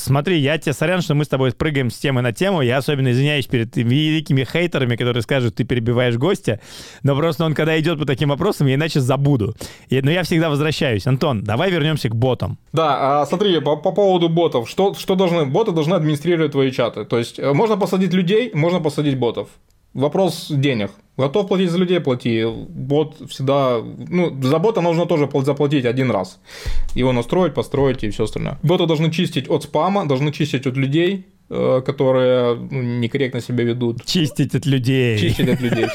Смотри, я тебе сорян, что мы с тобой прыгаем с темы на тему. Я особенно извиняюсь перед великими хейтерами, которые скажут, ты перебиваешь гостя. Но просто он, когда идет по таким вопросам, я иначе забуду. И, но я всегда возвращаюсь. Антон, давай вернемся к ботам. Да, а, смотри, по, по поводу ботов. Что, что должны... Боты должны администрировать твои чаты. То есть, э, можно посадить людей, можно посадить ботов. Вопрос денег. Готов платить за людей, плати. Бот всегда... Ну, за бота нужно тоже заплатить один раз. Его настроить, построить и все остальное. Боты должны чистить от спама, должны чистить от людей, э, которые ну, некорректно себя ведут. Чистить от людей. Чистить от людей.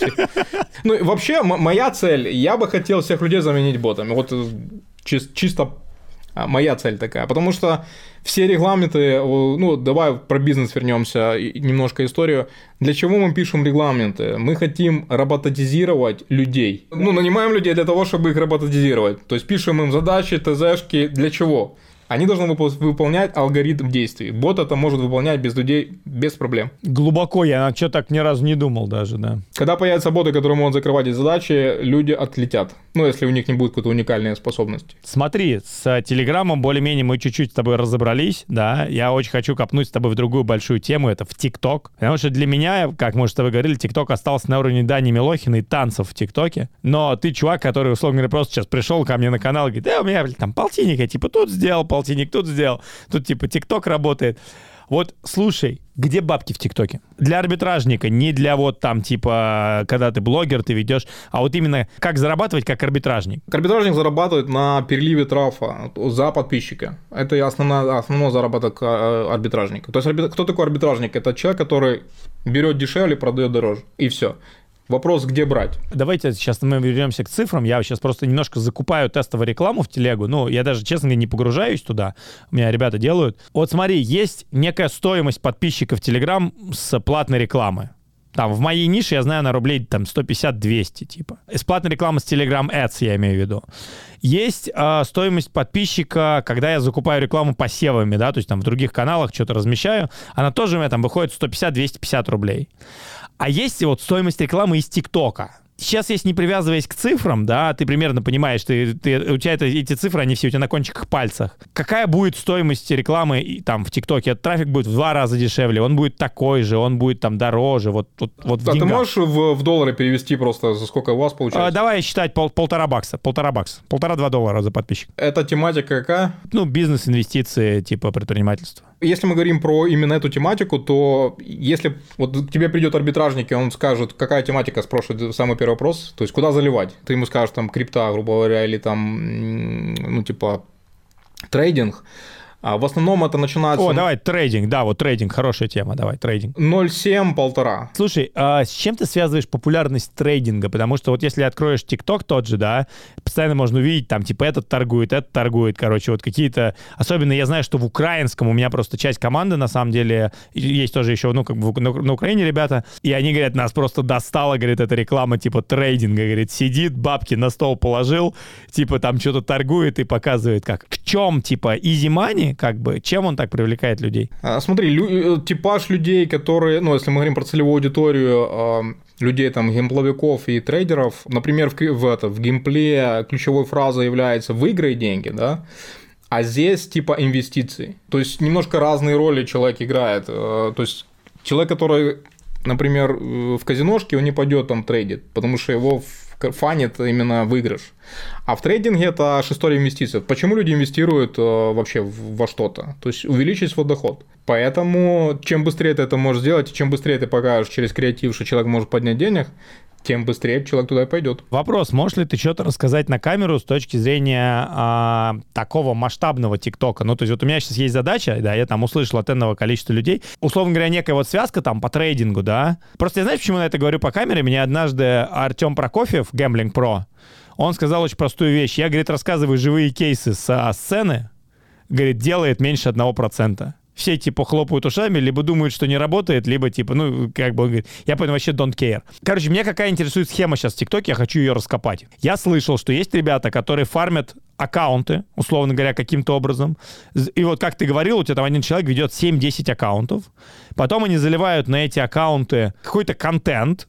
Ну, вообще, моя цель, я бы хотел всех людей заменить ботами. Вот э, чисто а, моя цель такая. Потому что все регламенты, ну, давай про бизнес вернемся, немножко историю. Для чего мы пишем регламенты? Мы хотим роботизировать людей. Ну, нанимаем людей для того, чтобы их роботизировать. То есть пишем им задачи, ТЗшки. Для чего? Они должны выполнять алгоритм действий. Бот это может выполнять без людей без проблем. Глубоко я что так ни разу не думал даже, да. Когда появятся боты, которые могут закрывать эти задачи, люди отлетят. Ну, если у них не будет какой-то уникальной способности. Смотри, с Телеграмом более-менее мы чуть-чуть с тобой разобрались, да. Я очень хочу копнуть с тобой в другую большую тему, это в ТикТок. Потому что для меня, как мы с тобой говорили, ТикТок остался на уровне Дани Милохина и танцев в ТикТоке. Но ты чувак, который, условно говоря, просто сейчас пришел ко мне на канал и говорит, да, у меня, блин, там полтинника, типа, тут сделал, полтинник тут сделал, тут типа ТикТок работает. Вот слушай, где бабки в ТикТоке? Для арбитражника, не для вот там типа, когда ты блогер, ты ведешь, а вот именно как зарабатывать как арбитражник? Арбитражник зарабатывает на переливе трафа за подписчика. Это основной, основной заработок а, арбитражника. То есть кто такой арбитражник? Это человек, который берет дешевле, продает дороже. И все. Вопрос, где брать? Давайте сейчас мы вернемся к цифрам. Я сейчас просто немножко закупаю тестовую рекламу в телегу. Ну, я даже, честно говоря, не погружаюсь туда. У меня ребята делают. Вот смотри, есть некая стоимость подписчиков Телеграм с платной рекламы. Там в моей нише, я знаю, на рублей там 150-200, типа. Бесплатная реклама с Telegram Ads, я имею в виду. Есть э, стоимость подписчика, когда я закупаю рекламу посевами, да, то есть там в других каналах что-то размещаю, она тоже у меня там выходит 150-250 рублей. А есть вот стоимость рекламы из ТикТока. Сейчас, если не привязываясь к цифрам, да, ты примерно понимаешь, ты, ты, у тебя это, эти цифры, они все у тебя на кончиках пальцах. Какая будет стоимость рекламы и, там в ТикТоке? Этот трафик будет в два раза дешевле, он будет такой же, он будет там дороже, вот, вот, вот в А ты можешь в, в доллары перевести просто, за сколько у вас А, получается? давай считать пол- полтора бакса, полтора бакса, полтора-два доллара за подписчика. Эта тематика какая? Ну, бизнес, инвестиции, типа предпринимательство. Если мы говорим про именно эту тематику, то если вот к тебе придет арбитражник, и он скажет, какая тематика, спрашивает самый первый вопрос, то есть куда заливать? Ты ему скажешь, там, крипта, грубо говоря, или там, ну, типа, трейдинг. А в основном это начинается О, давай, трейдинг, да, вот трейдинг, хорошая тема, давай, трейдинг. 0,7, полтора. Слушай, а с чем ты связываешь популярность трейдинга? Потому что вот если откроешь ТикТок тот же, да, постоянно можно увидеть, там, типа, этот торгует, этот торгует, короче, вот какие-то... Особенно я знаю, что в украинском у меня просто часть команды, на самом деле, есть тоже еще, ну, как бы на, Украине ребята, и они говорят, нас просто достала, говорит, эта реклама, типа, трейдинга, говорит, сидит, бабки на стол положил, типа, там что-то торгует и показывает, как. В чем, типа, easy money, как бы, чем он так привлекает людей? А, Смотри, лю- э, типаж людей, которые, ну, если мы говорим про целевую аудиторию, людей там геймпловиков и трейдеров, например, в, в, это, в геймплее ключевой фразой является «выиграй деньги», да, а здесь типа инвестиции. То есть немножко разные роли человек играет. Э, То есть человек, который, например, э, в казиношке, он не пойдет там трейдить, потому что его фанит именно выигрыш. А в трейдинге это шестой инвестиция. Почему люди инвестируют э, вообще во что-то? То есть увеличить свой доход. Поэтому чем быстрее ты это можешь сделать, и чем быстрее ты покажешь через креатив, что человек может поднять денег, тем быстрее человек туда пойдет. Вопрос, можешь ли ты что-то рассказать на камеру с точки зрения а, такого масштабного ТикТока? Ну, то есть вот у меня сейчас есть задача, да, я там услышал от энного количества людей, условно говоря, некая вот связка там по трейдингу, да. Просто я знаешь, почему я это говорю по камере? Мне однажды Артем Прокофьев, Gambling Pro, он сказал очень простую вещь. Я, говорит, рассказываю живые кейсы со сцены, говорит, делает меньше 1%. Все, типа, хлопают ушами, либо думают, что не работает, либо, типа, ну, как бы, он говорит, я понял, вообще don't care. Короче, меня какая интересует схема сейчас в ТикТоке, я хочу ее раскопать. Я слышал, что есть ребята, которые фармят аккаунты, условно говоря, каким-то образом. И вот, как ты говорил, у тебя там один человек ведет 7-10 аккаунтов. Потом они заливают на эти аккаунты какой-то контент,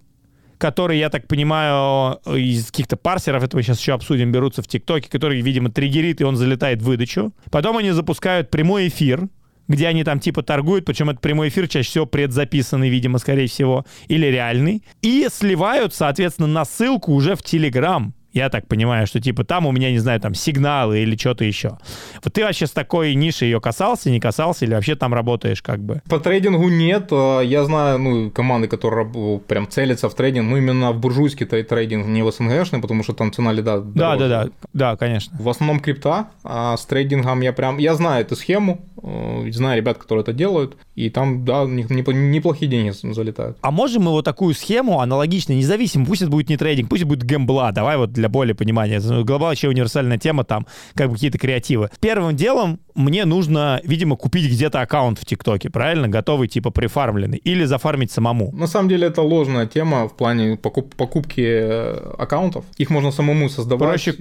которые, я так понимаю, из каких-то парсеров, это мы сейчас еще обсудим, берутся в ТикТоке, который, видимо, триггерит, и он залетает в выдачу. Потом они запускают прямой эфир, где они там типа торгуют, причем это прямой эфир чаще всего предзаписанный, видимо, скорее всего, или реальный, и сливают, соответственно, на ссылку уже в Телеграм. Я так понимаю, что типа там у меня, не знаю, там сигналы или что-то еще. Вот ты вообще с такой нишей ее касался, не касался, или вообще там работаешь как бы? По трейдингу нет. А, Я знаю ну, команды, которые прям целятся в трейдинг, ну именно в буржуйский трей- трейдинг, не в СНГшный, потому что там цена лида Да, дороже. да, да, да, конечно. В основном крипта, а с трейдингом я прям... Я знаю эту схему, э, знаю ребят, которые это делают, и там, да, у них непло- неплохие деньги залетают. А можем мы вот такую схему аналогично, независимо, пусть это будет не трейдинг, пусть это будет гэмбла, давай вот для более понимания. Гэмбла вообще универсальная тема, там как бы какие-то креативы. Первым делом мне нужно, видимо, купить где-то аккаунт в ТикТоке, правильно? Готовый, типа, прифармленный. Или зафармить самому. На самом деле это ложная тема в плане покуп- покупки э, аккаунтов. Их можно самому создавать. Проще,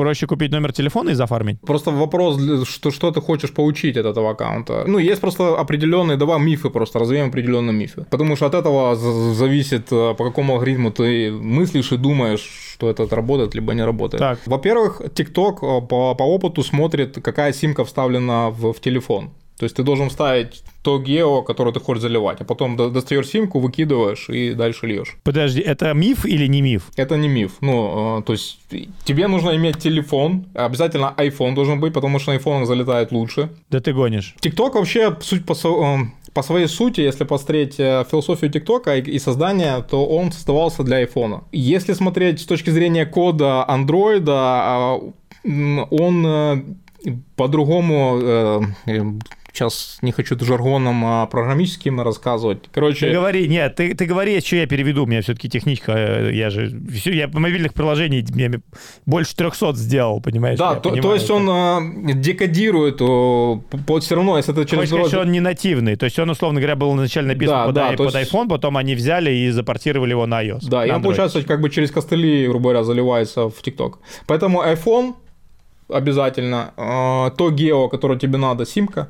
проще купить номер телефона и зафармить? Просто вопрос, что, что ты хочешь получить от этого аккаунта. Ну, есть просто определенные, давай мифы просто, развеем определенные мифы. Потому что от этого зависит, э, по какому алгоритму ты мыслишь и думаешь, что это работает, либо не работает. Так. Во-первых, TikTok э, по, по опыту смотрит, какая симка вставлена в, в телефон. То есть ты должен вставить то гео, которое ты хочешь заливать, а потом до- достаешь симку, выкидываешь и дальше льешь. Подожди, это миф или не миф? Это не миф. Ну, э, то есть тебе нужно иметь телефон, обязательно iPhone должен быть, потому что на iPhone залетает лучше. Да ты гонишь. ТикТок вообще суть по, э, по своей сути, если посмотреть э, философию ТикТока и, создание, то он создавался для айфона. Если смотреть с точки зрения кода андроида, он по-другому, сейчас не хочу жаргоном а программическим рассказывать. Короче... Ты говори, нет, ты, ты говори, что я переведу, у меня все-таки техничка, э, я же, все, я мобильных приложений я больше 300 сделал, понимаешь? Да, то, то есть он э, декодирует, то, по, все равно, если это через... Хочешь сказать, он не нативный, то есть он, условно говоря, был изначально написан да, под, да, под есть... iPhone, потом они взяли и запортировали его на iOS. Да, на и он, получается, как бы через костыли, грубо говоря, заливается в TikTok. Поэтому iPhone обязательно, э, то гео, которое тебе надо, симка,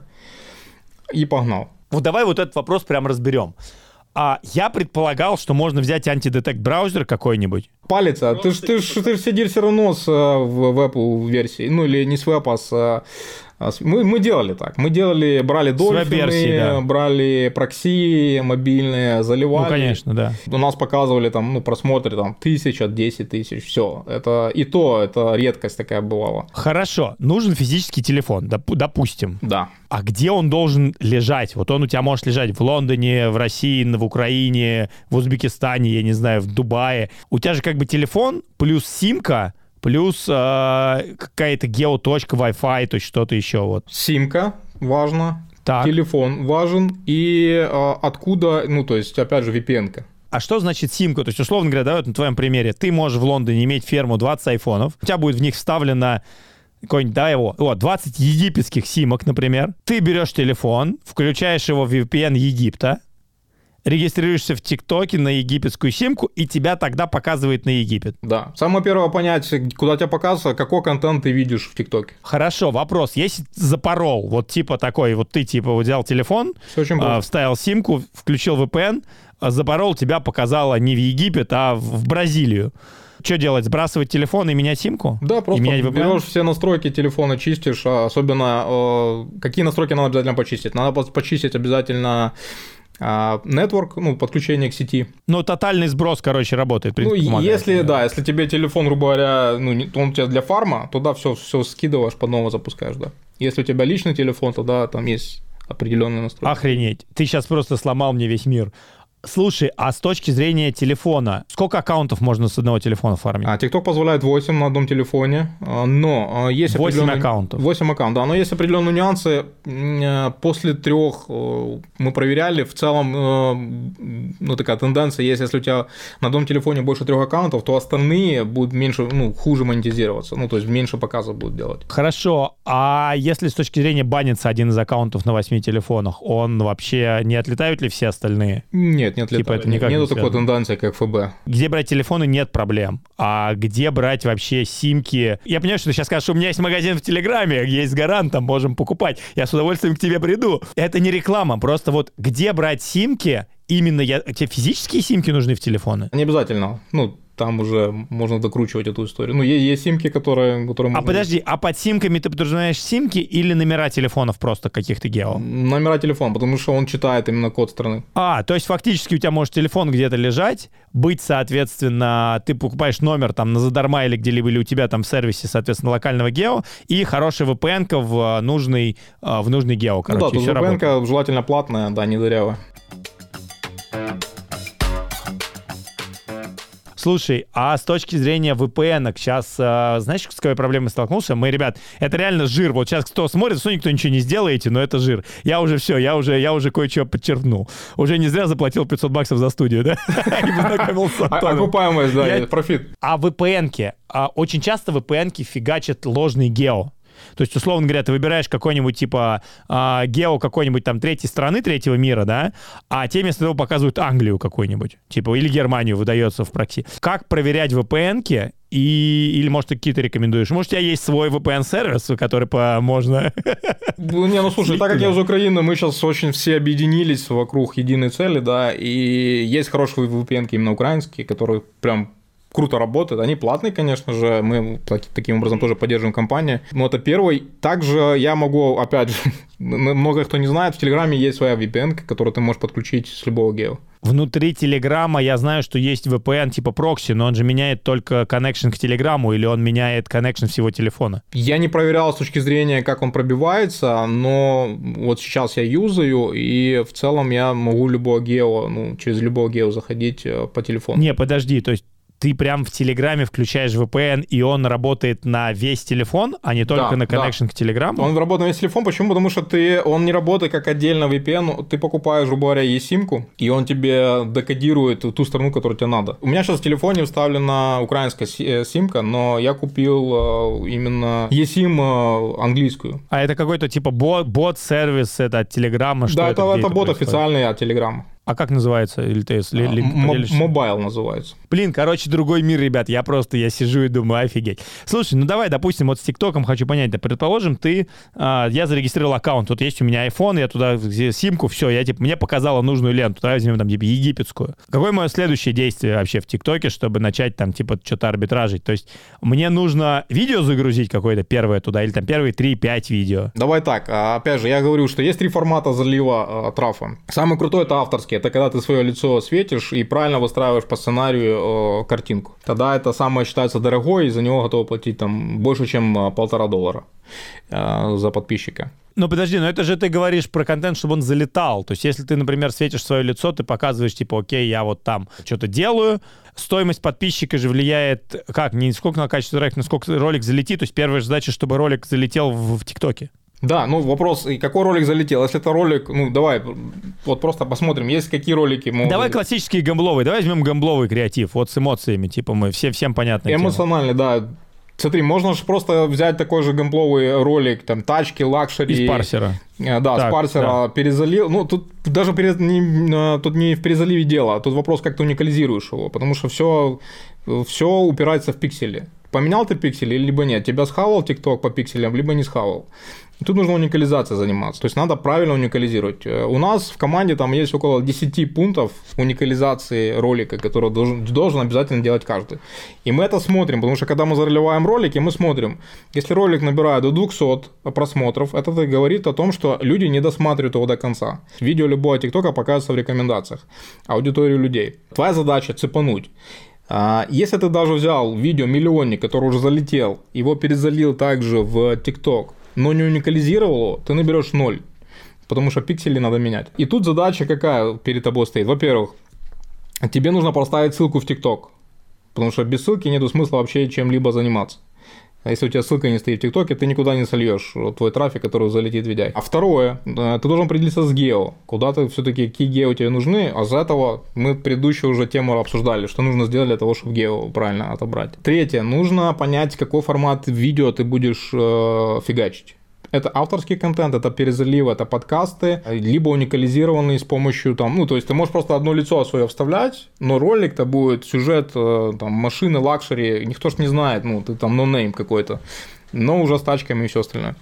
и погнал. Вот давай вот этот вопрос прям разберем. А я предполагал, что можно взять антидетект браузер какой-нибудь. Палец, а ты, ты, ты, ты сидишь все равно с, э, в, в Apple версии, ну или не с веб, а с э, а мы, мы делали так. Мы делали, брали дольфины, да. брали прокси мобильные, заливали. Ну, конечно, да. У нас показывали там, ну, просмотры там тысяча, десять тысяч, все. Это и то, это редкость такая бывала. Хорошо, нужен физический телефон, доп- допустим. Да. А где он должен лежать? Вот он у тебя может лежать в Лондоне, в России, в Украине, в Узбекистане, я не знаю, в Дубае. У тебя же как бы телефон плюс симка, плюс э, какая-то геоточка, Wi-Fi, то есть что-то еще вот. Симка, важно. Так. Телефон важен. И э, откуда, ну, то есть, опять же, VPN-ка. А что значит симка? То есть, условно говоря, да, вот на твоем примере, ты можешь в Лондоне иметь ферму 20 айфонов, у тебя будет в них вставлено какой-нибудь, да, его, вот, 20 египетских симок, например. Ты берешь телефон, включаешь его в VPN Египта, регистрируешься в ТикТоке на египетскую симку, и тебя тогда показывает на Египет. Да. Самое первое понять, куда тебя показывается, какой контент ты видишь в ТикТоке. Хорошо, вопрос. Если запорол, вот типа такой, вот ты типа взял телефон, э, вставил симку, включил VPN, а запорол, тебя показало не в Египет, а в Бразилию. Что делать? Сбрасывать телефон и менять симку? Да, просто берешь все настройки телефона, чистишь, а особенно э, какие настройки надо обязательно почистить. Надо почистить обязательно а, network, ну, подключение к сети. Ну, тотальный сброс, короче, работает. Ну, если, да, если тебе телефон, грубо говоря, ну, он у тебя для фарма, то да, все, все скидываешь, по новому запускаешь, да. Если у тебя личный телефон, то да, там есть определенные настройки. Охренеть. Ты сейчас просто сломал мне весь мир. Слушай, а с точки зрения телефона, сколько аккаунтов можно с одного телефона фармить? А, TikTok позволяет 8 на одном телефоне, а, но а, есть 8 аккаунтов. 8 аккаунтов, да, но есть определенные нюансы. Э, после трех э, мы проверяли, в целом, э, ну, такая тенденция есть, если у тебя на одном телефоне больше трех аккаунтов, то остальные будут меньше, ну, хуже монетизироваться, ну, то есть меньше показов будут делать. Хорошо, а если с точки зрения банится один из аккаунтов на 8 телефонах, он вообще не отлетают ли все остальные? Нет, нет, нет типа это никак Нету не такой тенденции, как ФБ. Где брать телефоны, нет проблем. А где брать вообще симки? Я понимаю, что ты сейчас скажешь, что у меня есть магазин в Телеграме, есть гарантом, можем покупать. Я с удовольствием к тебе приду. Это не реклама, просто вот где брать симки, именно я... Тебе физические симки нужны в телефоны? Не обязательно. Ну, там уже можно докручивать эту историю. Ну, есть, есть симки, которые... которые а можно... подожди, а под симками ты подразумеваешь симки или номера телефонов просто каких-то гео? Номера телефона, потому что он читает именно код страны. А, то есть фактически у тебя может телефон где-то лежать, быть, соответственно, ты покупаешь номер там на задарма или где-либо, или у тебя там в сервисе, соответственно, локального гео, и хорошая VPN в нужный, в нужный гео, короче. Ну да, тут VPN желательно платная, да, не дырявая. Слушай, а с точки зрения VPN, сейчас, э, знаешь, с какой проблемой столкнулся? Мы, ребят, это реально жир. Вот сейчас кто смотрит, что никто ничего не сделаете, но это жир. Я уже все, я уже, я уже кое-что подчеркнул. Уже не зря заплатил 500 баксов за студию, да? Окупаемость, да, профит. А VPN-ки, а очень часто VPN-ки фигачат ложный гео. То есть, условно говоря, ты выбираешь какой-нибудь типа э, гео какой-нибудь там третьей страны, третьего мира, да, а те вместо того показывают Англию какую-нибудь, типа, или Германию выдается в прокси. Как проверять VPN-ки и, или, может, ты какие-то рекомендуешь? Может, у тебя есть свой VPN-сервис, который по, можно... Не, ну, слушай, так как я из Украины, мы сейчас очень все объединились вокруг единой цели, да, и есть хорошие VPN именно украинские, которые прям круто работает. Они платные, конечно же, мы таким образом тоже поддерживаем компанию. Но это первый. Также я могу, опять же, много кто не знает, в Телеграме есть своя VPN, которую ты можешь подключить с любого гео. Внутри Телеграма я знаю, что есть VPN типа прокси, но он же меняет только connection к Телеграму или он меняет connection всего телефона? Я не проверял с точки зрения, как он пробивается, но вот сейчас я юзаю, и в целом я могу любого гео, ну, через любого гео заходить э, по телефону. Не, подожди, то есть ты прям в Телеграме включаешь VPN, и он работает на весь телефон, а не только Да, на да. connection к Телеграму? Он работает на весь телефон. Почему? Потому что ты, он не работает как отдельно VPN. Ты покупаешь, грубо говоря, eSIM-ку, и он тебе декодирует ту страну, которую тебе надо. У меня сейчас в телефоне вставлена украинская э, симка, но я купил э, именно eSIM э, английскую. А это какой-то типа бот, бот-сервис, это от Телеграма? Что да, это, где это, бот происходит? официальный от Телеграма. А как называется? Link поделишься? Mobile называется. Блин, короче, другой мир, ребят. Я просто, я сижу и думаю, офигеть. Слушай, ну давай, допустим, вот с ТикТоком хочу понять. Да, предположим, ты, а, я зарегистрировал аккаунт, вот есть у меня iPhone, я туда симку, все, я типа, мне показала нужную ленту, давай возьмем там типа египетскую. Какое мое следующее действие вообще в ТикТоке, чтобы начать там типа что-то арбитражить? То есть мне нужно видео загрузить какое-то первое туда, или там первые 3-5 видео? Давай так, а, опять же, я говорю, что есть три формата залива э, трафа. Самый крутой это авторский, это когда ты свое лицо светишь и правильно выстраиваешь по сценарию э, картинку. Тогда это самое считается дорогой, и за него готовы платить там больше, чем э, полтора доллара э, за подписчика. Ну подожди, но это же ты говоришь про контент, чтобы он залетал. То есть если ты, например, светишь свое лицо, ты показываешь, типа, окей, я вот там что-то делаю, стоимость подписчика же влияет, как, не сколько на качество ролика, но сколько ролик залетит. То есть первая задача, чтобы ролик залетел в ТикТоке. Да, ну вопрос, и какой ролик залетел? Если это ролик, ну давай, вот просто посмотрим, есть какие ролики могут... Давай классические гамбловые, давай возьмем гамбловый креатив, вот с эмоциями, типа мы все, всем понятно. Эмоциональный, да. Смотри, можно же просто взять такой же гэмбловый ролик, там, тачки, luxury. Из парсера. Э, Да, Так, с парсера да. перезалил. Ну, тут даже перез- не, э, тут не в перезаливе дело, а тут вопрос, как ты уникализируешь его, потому что все, все упирается в пиксели. Поменял ты пиксели, либо нет. Тебя схавал TikTok по пикселям, либо не схавал. Тут нужно уникализацией заниматься. То есть надо правильно уникализировать. Э, У нас в команде там есть около 10 пунктов уникализации ролика, которые должен, должен обязательно делать каждый. И мы это смотрим, потому что когда мы заливаем ролики, мы смотрим, если ролик набирает до 200 просмотров, это говорит о том, что люди не досматривают его до конца. Видео любого ТикТока показывается в рекомендациях аудиторию людей. Твоя задача цепануть. А, Если ты даже взял видео миллионник, который уже залетел, его перезалил также в ТикТок, но не уникализировал его, ты наберешь ноль. Потому что пиксели надо менять. И тут задача какая перед тобой стоит? Во-первых, тебе нужно поставить ссылку в ТикТок. Потому что без ссылки нету смысла вообще чем-либо заниматься. А если у тебя ссылка не стоит в ТикТоке, ты никуда не сольешь твой трафик, который залетит в видео. А второе, э, ты должен определиться с гео. Куда ты все-таки, какие гео тебе нужны, а за этого мы предыдущую уже тему обсуждали, что нужно сделать для того, чтобы гео правильно отобрать. Третье, нужно понять, какой формат видео ты будешь э, фигачить. Это авторский контент, это перезалив, это подкасты, либо уникализированные с помощью там, ну, то есть ты можешь просто одно лицо свое вставлять, но ролик-то будет сюжет э, там машины, luxury, никто ж не знает, ну, ты там no name какой-то, но уже с тачками и все остальное.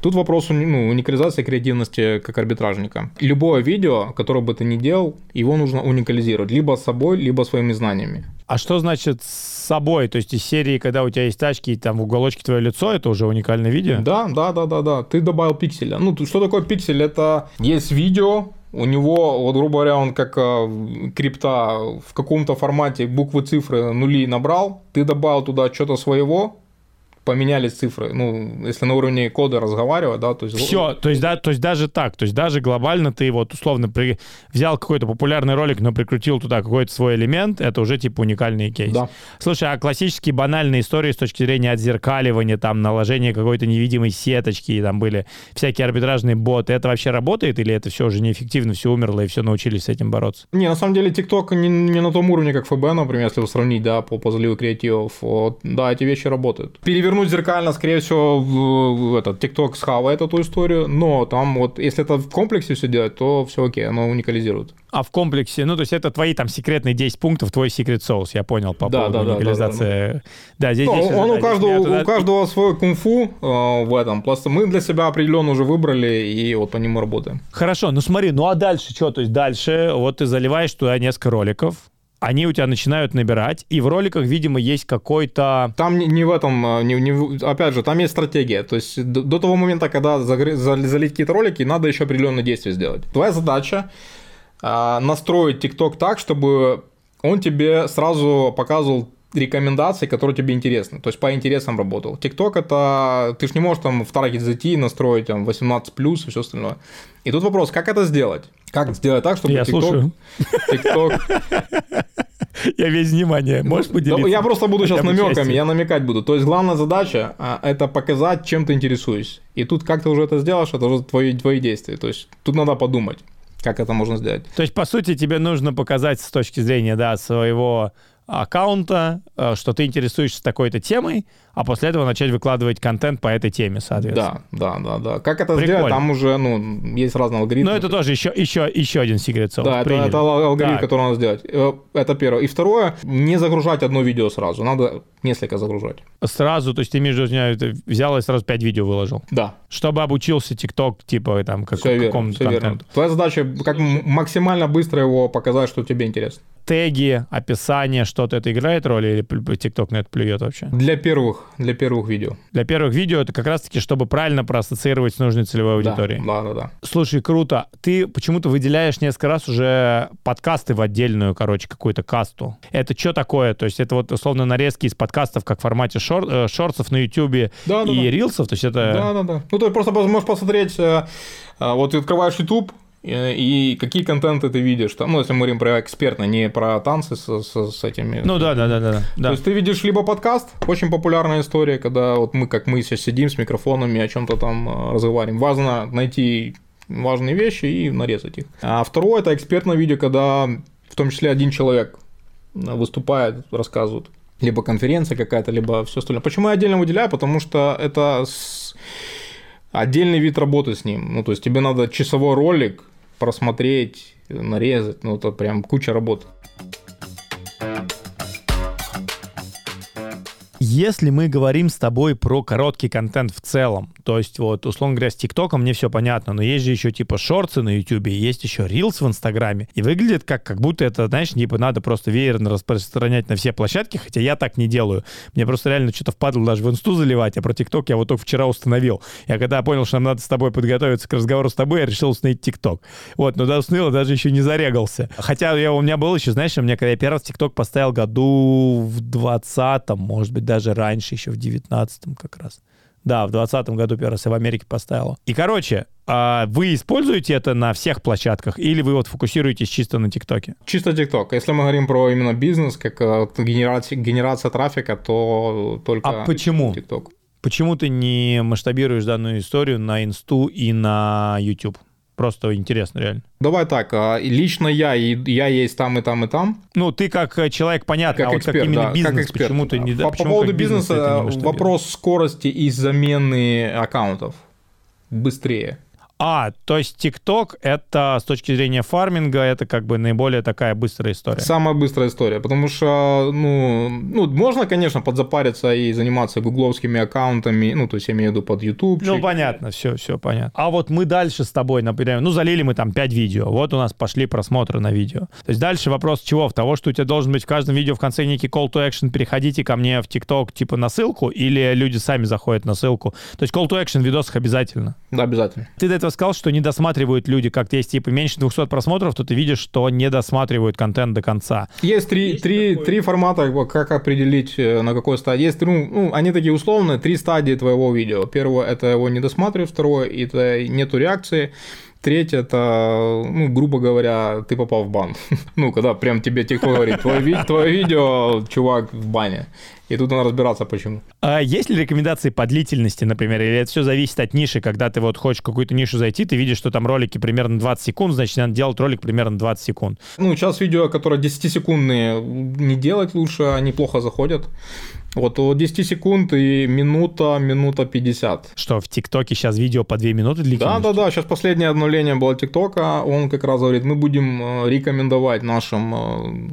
Тут вопрос ну, уникализации креативности как арбитражника. Любое видео, которое бы ты ни делал, его нужно уникализировать либо с собой, либо своими знаниями. А что значит с собой? То есть из серии, когда у тебя есть тачки, и там в уголочке твое лицо, это уже уникальное видео? Да, да, да, да, да. Ты добавил пикселя. Ну, что такое пиксель? Это есть видео, у него, вот, грубо говоря, он как э, крипта в каком-то формате буквы, цифры, нули набрал, ты добавил туда что-то своего, поменялись цифры. Ну, если на уровне кода разговаривать, да, то есть... Все, то есть, да, то есть даже так, то есть даже глобально ты вот условно при- взял какой-то популярный ролик, но прикрутил туда какой-то свой элемент, это уже типа уникальный кейс. Да. Слушай, а классические банальные истории с точки зрения отзеркаливания, там, наложения какой-то невидимой сеточки, и там были всякие арбитражные боты, это вообще работает или это все уже неэффективно, все умерло и все научились с этим бороться? Не, на самом деле, TikTok не, не на том уровне, как ФБ, например, если сравнить, да, по, по заливу креативов. Вот, да, эти вещи работают. Перевернуть зеркально, скорее всего, в, в этот TikTok схавает эту историю, но там вот, если это в комплексе все делать, то все окей, оно уникализирует. А в комплексе, ну, то есть это твои там секретные 10 пунктов, твой секрет соус, я понял, по Да, поводу да, да, уникализации. Да, здесь... Ну, здесь он да, у каждого, туда- у каждого свой кунг-фу э, в этом. Просто мы для себя определенно уже выбрали, и вот по нему работаем. Хорошо, ну смотри, ну а дальше что? То есть дальше вот ты заливаешь туда несколько роликов, они у тебя начинают набирать, и в роликах, видимо, есть какой-то... Там не, не в этом, э, не, не опять же, там есть стратегия. То есть до, до того момента, когда загр- за- залить какие-то ролики, надо еще определенные действия сделать. Твоя задача а, настроить TikTok так, чтобы он тебе сразу показывал рекомендации, которые тебе интересны, то есть по интересам работал. TikTok это, ты же не можешь там в таргет зайти и настроить там 18 плюс и все остальное. И тут вопрос, как это сделать? Как сделать так, чтобы Я TikTok, слушаю. TikTok Я весь внимание. Можешь поделиться? Я просто буду сейчас намеками, я намекать буду. То есть главная задача а, это показать, чем ты интересуешься. И тут как ты уже это сделаешь, это уже твои, твои действия. То есть тут надо подумать, как это можно сделать. То есть, по сути, тебе нужно показать с точки зрения, да, своего аккаунта, э, что ты интересуешься такой-то темой, а после этого начать выкладывать контент по этой теме, соответственно. Да, да, да, да. Как это Прикольно. сделать, там уже, ну, есть разные алгоритмы. Но это тоже еще, еще, еще один секрет sauce. Да, это, Приняли. это ал- алгоритм, Так. который надо сделать. Э, Это первое. И второе, не загружать одно видео сразу. Надо несколько загружать. Сразу, то есть ты между взял и сразу 5 видео выложил. Да, Чтобы обучился ТикТок, типа, там, как, все верно. какому-то Все верно. контенту. Твоя задача как максимально быстро его показать, что тебе интересно. Теги, описание, что-то это играет роль или ТикТок на это плюет вообще? Для первых, для первых видео. Для первых видео это как раз-таки, чтобы правильно проассоциировать с нужной целевой аудиторией. Да, да, да. Слушай, круто. Ты почему-то выделяешь несколько раз уже подкасты в отдельную, короче, какую-то касту. Это что такое? То есть это вот условно нарезки из подкастов как в формате шор- э, шортсов на Ютубе Да, да, и да. рилсов? То есть это... Да, да, да. Ну, ты просто можешь посмотреть, э, э, вот ты открываешь YouTube, и какие контенты ты видишь. Там, ну, если мы говорим про экспертно, не про танцы с, с- с этими. Ну да, да, да, да. То да. есть ты видишь либо подкаст, очень популярная история, когда вот мы, как мы сейчас сидим с микрофонами, о чем-то там э, разговариваем. Важно найти важные вещи и нарезать их. А второе это экспертное видео, когда в том числе один человек э, выступает, рассказывает. Либо конференция какая-то, либо все остальное. Почему я отдельно выделяю? Потому что это с- отдельный вид работы с ним. Ну, то есть тебе надо часовой ролик просмотреть, нарезать. Ну, это прям куча работы. Если мы говорим с тобой про короткий контент в целом, то есть вот, условно говоря, с ТикТоком мне все понятно, но есть же еще типа шорты на Ютубе, есть еще рилс в Инстаграме, и выглядит как, как будто это, знаешь, типа надо просто веерно распространять на все площадки, хотя я так не делаю. Мне просто реально что-то впадло даже в Инсту заливать, а про ТикТок я вот только вчера установил. Я когда понял, что нам надо с тобой подготовиться к разговору с тобой, я решил установить ТикТок. Вот, но до установил, даже еще не зарегался. Хотя я, у меня был еще, знаешь, у меня когда я первый раз ТикТок поставил году в 20-м, может быть, даже раньше, еще в 19-м как раз. Да, в 20 году первый раз я в Америке поставил. И, короче, а вы используете это на всех площадках или вы вот фокусируетесь чисто на ТикТоке? Чисто TikTok. Если мы говорим про именно бизнес, как э, генерация, генерация трафика, то только А почему? TikTok. Почему ты не масштабируешь данную историю на Инсту и на YouTube? Просто интересно, реально. Давай так, а, лично я, и я есть там и там и там. Ну, ты как э, человек, понятно, Как а вот эксперт, как именно да, бизнес, как эксперт. почему ты не... по, по почему поводу бизнес это не бизнеса масштабируешь? вопрос скорости и замены аккаунтов быстрее. А, то есть ТикТок это с точки зрения фарминга, это как бы наиболее такая быстрая история. Самая быстрая история, потому что, ну, ну, можно, конечно, подзапариться и заниматься гугловскими аккаунтами, ну, то есть я имею в виду под YouTube. Ну, понятно, все, все понятно. А вот мы дальше с тобой, например, ну, залили мы там 5 видео, вот у нас пошли просмотры на видео. То есть дальше вопрос чего? В того, что у тебя должен быть в каждом видео в конце некий call to action, переходите ко мне в ТикТок, типа на ссылку, или люди сами заходят на ссылку. То есть call to action в видосах обязательно. Да, обязательно. Ты до этого сказал, что не досматривают люди, как есть типа меньше 200 просмотров, то ты видишь, что не досматривают контент до конца. Есть три, три, три формата, как определить, э, на какой стадии. Есть, ну, ну, они такие условные, три стадии твоего видео. Первое, это его не досматривают. Второе, это нету реакции. Третье, это, ну, грубо говоря, ты попал в бан. ну, когда прям тебе TikTok говорит, твое, ви- твое видео, чувак, в бане. И тут надо разбираться, почему. А есть ли рекомендации по длительности, например, или это все зависит от ниши, когда ты вот хочешь в какую-то нишу зайти, ты видишь, что там ролики примерно 20 секунд, значит, надо делать ролик примерно 20 секунд. Ну, сейчас видео, которые 10-секундные, не делать лучше, они плохо заходят. Вот от 10 секунд и минута, минута 50. Что, в ТикТоке сейчас видео по 2 минуты Да, длительности? да, да. Сейчас последнее обновление было ТикТока. Он как раз говорит, мы будем э, рекомендовать нашим э,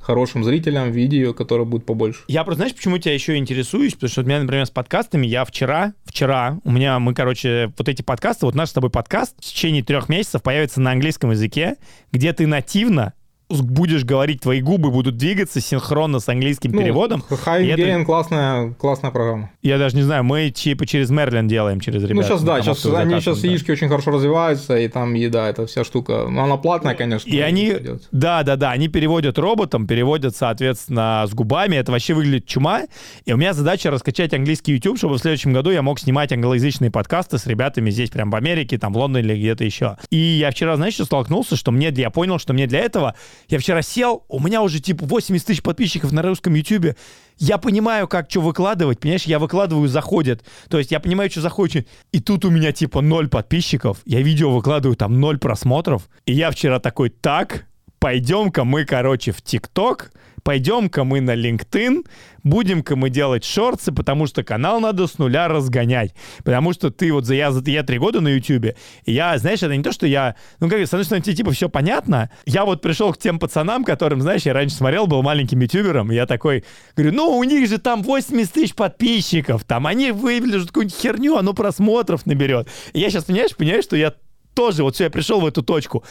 хорошим зрителям видео, которое будет побольше. Я просто, знаешь, почему тебя еще интересуюсь? Потому что у меня, например, с подкастами, я вчера, вчера, у меня, мы, короче, вот эти подкасты, вот наш с тобой подкаст в течение трех месяцев появится на английском языке, где ты нативно будешь говорить, твои губы будут двигаться синхронно с английским Ну, переводом. И это- классная, классная программа. Я даже не знаю, мы типа через Мерлин делаем, через ребят. ну, сейчас, да, сейчас они сейчас да. яички очень хорошо развиваются, и там еда, это вся штука. Ну, она платная, конечно. И они, да, да, да, они переводят роботом, переводят, соответственно, с губами. Это вообще выглядит чума. И у меня задача раскачать английский YouTube, чтобы в следующем году я мог снимать англоязычные подкасты с ребятами здесь, прям в Америке, там, в Лондоне или где-то еще. И я вчера, знаешь, столкнулся, что мне, я понял, что мне для этого Я вчера сел, у меня уже типа 80 тысяч подписчиков на русском ютубе. Я понимаю, как что выкладывать, понимаешь? Я выкладываю, заходят. То есть я понимаю, что заходит. И тут у меня типа ноль подписчиков. Я видео выкладываю, там ноль просмотров. И я вчера такой, так, пойдем-ка мы, короче, в ТикТок, пойдем-ка мы на LinkedIn, будем-ка мы делать шорты, потому что канал надо с нуля разгонять. Потому что ты вот, я, я три года на YouTube, и я, знаешь, это не то, что я, ну, как, с одной стороны, тебе типа все понятно. Я вот пришел к тем пацанам, которым, знаешь, я раньше смотрел, был маленьким ютубером, и я такой, говорю, ну, у них же там 80 тысяч подписчиков, там они выложат какую-нибудь херню, оно просмотров наберет. И я сейчас, понимаешь, понимаю, что я тоже, вот все, я пришел в эту точку,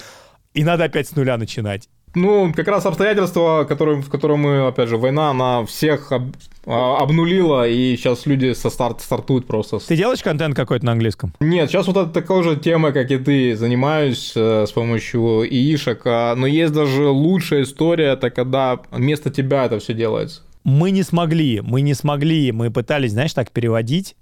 и надо опять с нуля начинать. Ну, как раз обстоятельства, которые, в котором мы, опять же, война, она всех об, а, обнулила, и сейчас люди со старт стартуют просто. Ты делаешь контент какой-то на английском? Нет, сейчас вот это такой же тема, как и ты, занимаюсь э, с помощью ИИшек, а, но есть даже лучшая история, это когда вместо тебя это все делается. Мы не смогли, мы не смогли, мы пытались, знаешь, так переводить,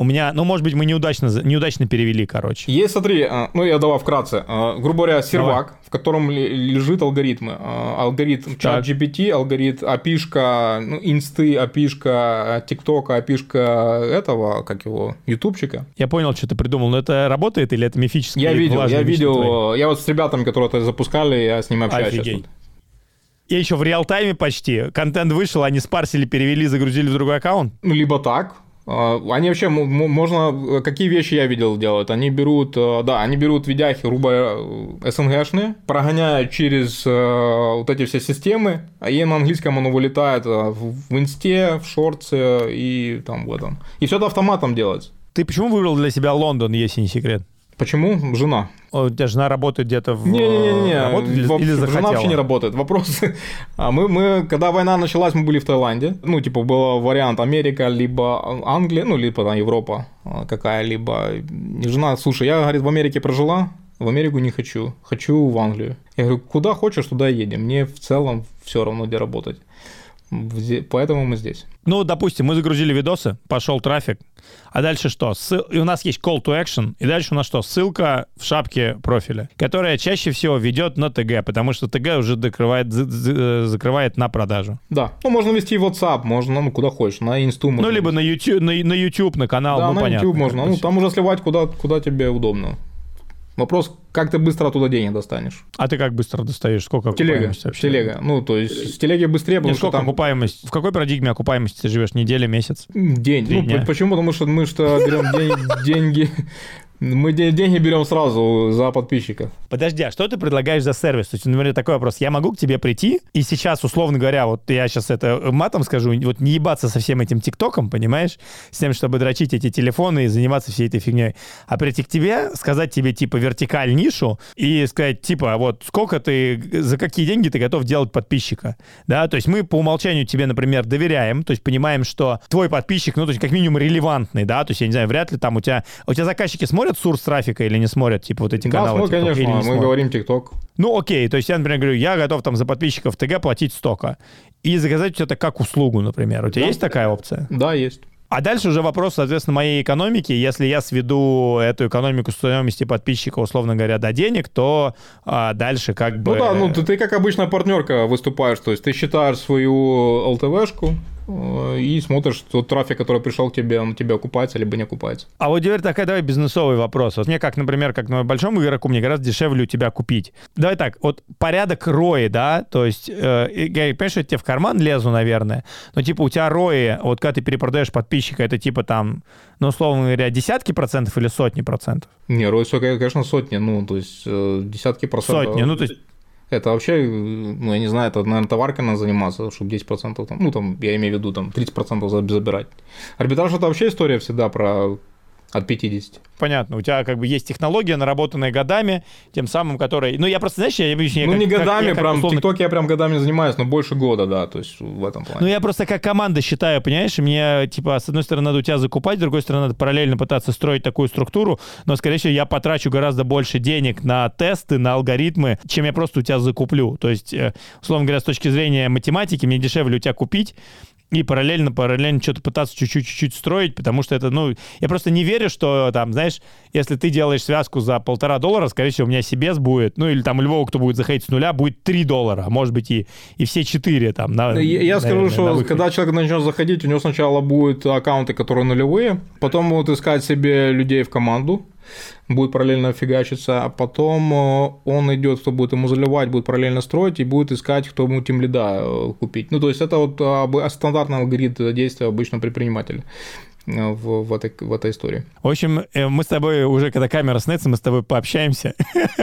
у меня, ну, может быть, мы неудачно, неудачно перевели, короче. Есть, смотри, а, ну, я давай вкратце. А, грубо говоря, сервак, давай. в котором лежит алгоритмы. А, алгоритм чат GPT, алгоритм API, ну, инсты, API, ТикТока, API этого, как его, ютубчика. Я понял, что ты придумал, но это работает или это мифическое? Я видел, я видел, я вот с ребятами, которые это запускали, я с ними общаюсь. Офигеть. Я еще в реал-тайме почти. Контент вышел, они спарсили, перевели, загрузили в другой аккаунт? Ну, либо так, а, они вообще, можно, какие вещи я видел делают? Они берут, э, да, они берут видяхи, грубо э, СНГшные, прогоняют через э, вот эти все системы, а и на английском оно вылетает в инсте, в шорте и там в этом. И все это автоматом делается. Ты почему выбрал для себя Лондон, если не секрет? Почему? Жена. У тебя жена работает где-то в... Не-не-не, или, или жена вообще не работает. Вопрос... А мы, мы, когда война началась, мы были в Таиланде. Ну, типа, был вариант Америка, либо Англия, ну, либо там Европа а, какая-либо. Жена, слушай, я, говорит, в Америке прожила, в Америку не хочу, хочу в Англию. Я говорю, куда хочешь, туда едем. Мне в целом все равно, где работать. Поэтому мы здесь. Ну, допустим, мы загрузили видосы, пошел трафик, а дальше что? Ссыл... И у нас есть call to action, и дальше у нас что? Ссылка в шапке профиля, которая чаще всего ведет на ТГ, потому что ТГ уже закрывает, закрывает на продажу. Да. Ну, можно вести в WhatsApp, можно, ну, куда хочешь, на инсту можно. Ну, либо на YouTube, на, на YouTube, на канал, да, ну, на понятно. YouTube можно. Ну, там уже сливать куда, куда тебе удобно. Вопрос, как ты быстро оттуда денег достанешь? А ты как быстро достаешь? Сколько телега, вообще? Телега. Ну, то есть с телеги быстрее, потому Нет, сколько там... окупаемость? В какой парадигме окупаемости ты живешь? Неделя, месяц? День. Три ну, дня. почему? Потому что мы что берем деньги мы деньги берем сразу за подписчика. Подожди, а что ты предлагаешь за сервис? То есть, например, такой вопрос. Я могу к тебе прийти, и сейчас, условно говоря, вот я сейчас это матом скажу, вот не ебаться со всем этим ТикТоком, понимаешь? С тем, чтобы дрочить эти телефоны и заниматься всей этой фигней. А прийти к тебе, сказать тебе, типа, вертикаль нишу и сказать, типа, вот сколько ты, за какие деньги ты готов делать подписчика, да? То есть мы по умолчанию тебе, например, доверяем, то есть понимаем, что твой подписчик, ну, то есть как минимум релевантный, да? То есть, я не знаю, вряд ли там у тебя, у тебя заказчики смотрят смотрят сурс трафика или не смотрят, типа вот эти да, каналы? Да, конечно, мы смотрят? говорим ТикТок. Ну, окей, то есть я, например, говорю, я готов там за подписчиков ТГ платить столько. И заказать это как услугу, например. У тебя да. есть такая опция? Да, есть. А дальше уже вопрос, соответственно, моей экономики. Если я сведу эту экономику стоимости подписчика, условно говоря, до денег, то а, дальше как бы... Ну да, ну ты, ты как обычная партнерка выступаешь, то есть ты считаешь свою ЛТВшку, Э, и смотришь тот трафик, который пришел к тебе, он тебя окупается либо не окупается. А вот теперь такой давай бизнесовый вопрос. Вот мне как, например, как на большому игроку, мне гораздо дешевле у тебя купить. Давай так, вот порядок рои, да, то есть, э, я понимаю, что я тебе в карман лезу, наверное, но типа у тебя рои, вот когда ты перепродаешь подписчика, это типа там, ну, условно говоря, десятки процентов или сотни процентов? Не, рой, конечно, сотни, ну, то есть э, десятки процентов. Сотни, ну, то есть это вообще, ну, я не знаю, это, наверное, товаркой надо заниматься, чтобы 10%, там, ну, там, я имею в виду, там, 30% забирать. Арбитраж – это вообще история всегда про от 50. Понятно. У тебя как бы есть технология, наработанная годами, тем самым, которой... Ну, я просто, знаешь, я обычно... Ну, как, не годами, как, прям, условно... ТикТок я прям годами занимаюсь, но больше года, да, то есть в этом плане. Ну, я просто как команда считаю, понимаешь, мне, типа, с одной стороны, надо у тебя закупать, с другой стороны, надо параллельно пытаться строить такую структуру, но, скорее всего, я потрачу гораздо больше денег на тесты, на алгоритмы, чем я просто у тебя закуплю. То есть, э, условно говоря, с точки зрения математики, мне дешевле у тебя купить, и параллельно, параллельно что-то пытаться чуть-чуть-чуть строить, потому что это, ну, я просто не верю, что там, знаешь, если ты делаешь связку за полтора доллара, скорее всего, у меня себе будет, ну, или там у Львова, кто будет заходить с нуля, будет 3 доллара, а может быть и, и все 4 там. На, я я скажу, что когда человек начнет заходить, у него сначала будут аккаунты, которые нулевые, потом будут искать себе людей в команду, будет параллельно фигачиться, а потом э, он идет, кто будет ему заливать, будет параллельно строить и будет искать, кто ему тем лида э, купить. Ну, то есть это вот стандартный алгоритм действия обычного предпринимателя. В, в, этой, в этой истории. В общем, э, мы с тобой уже, когда камера снится, мы с тобой пообщаемся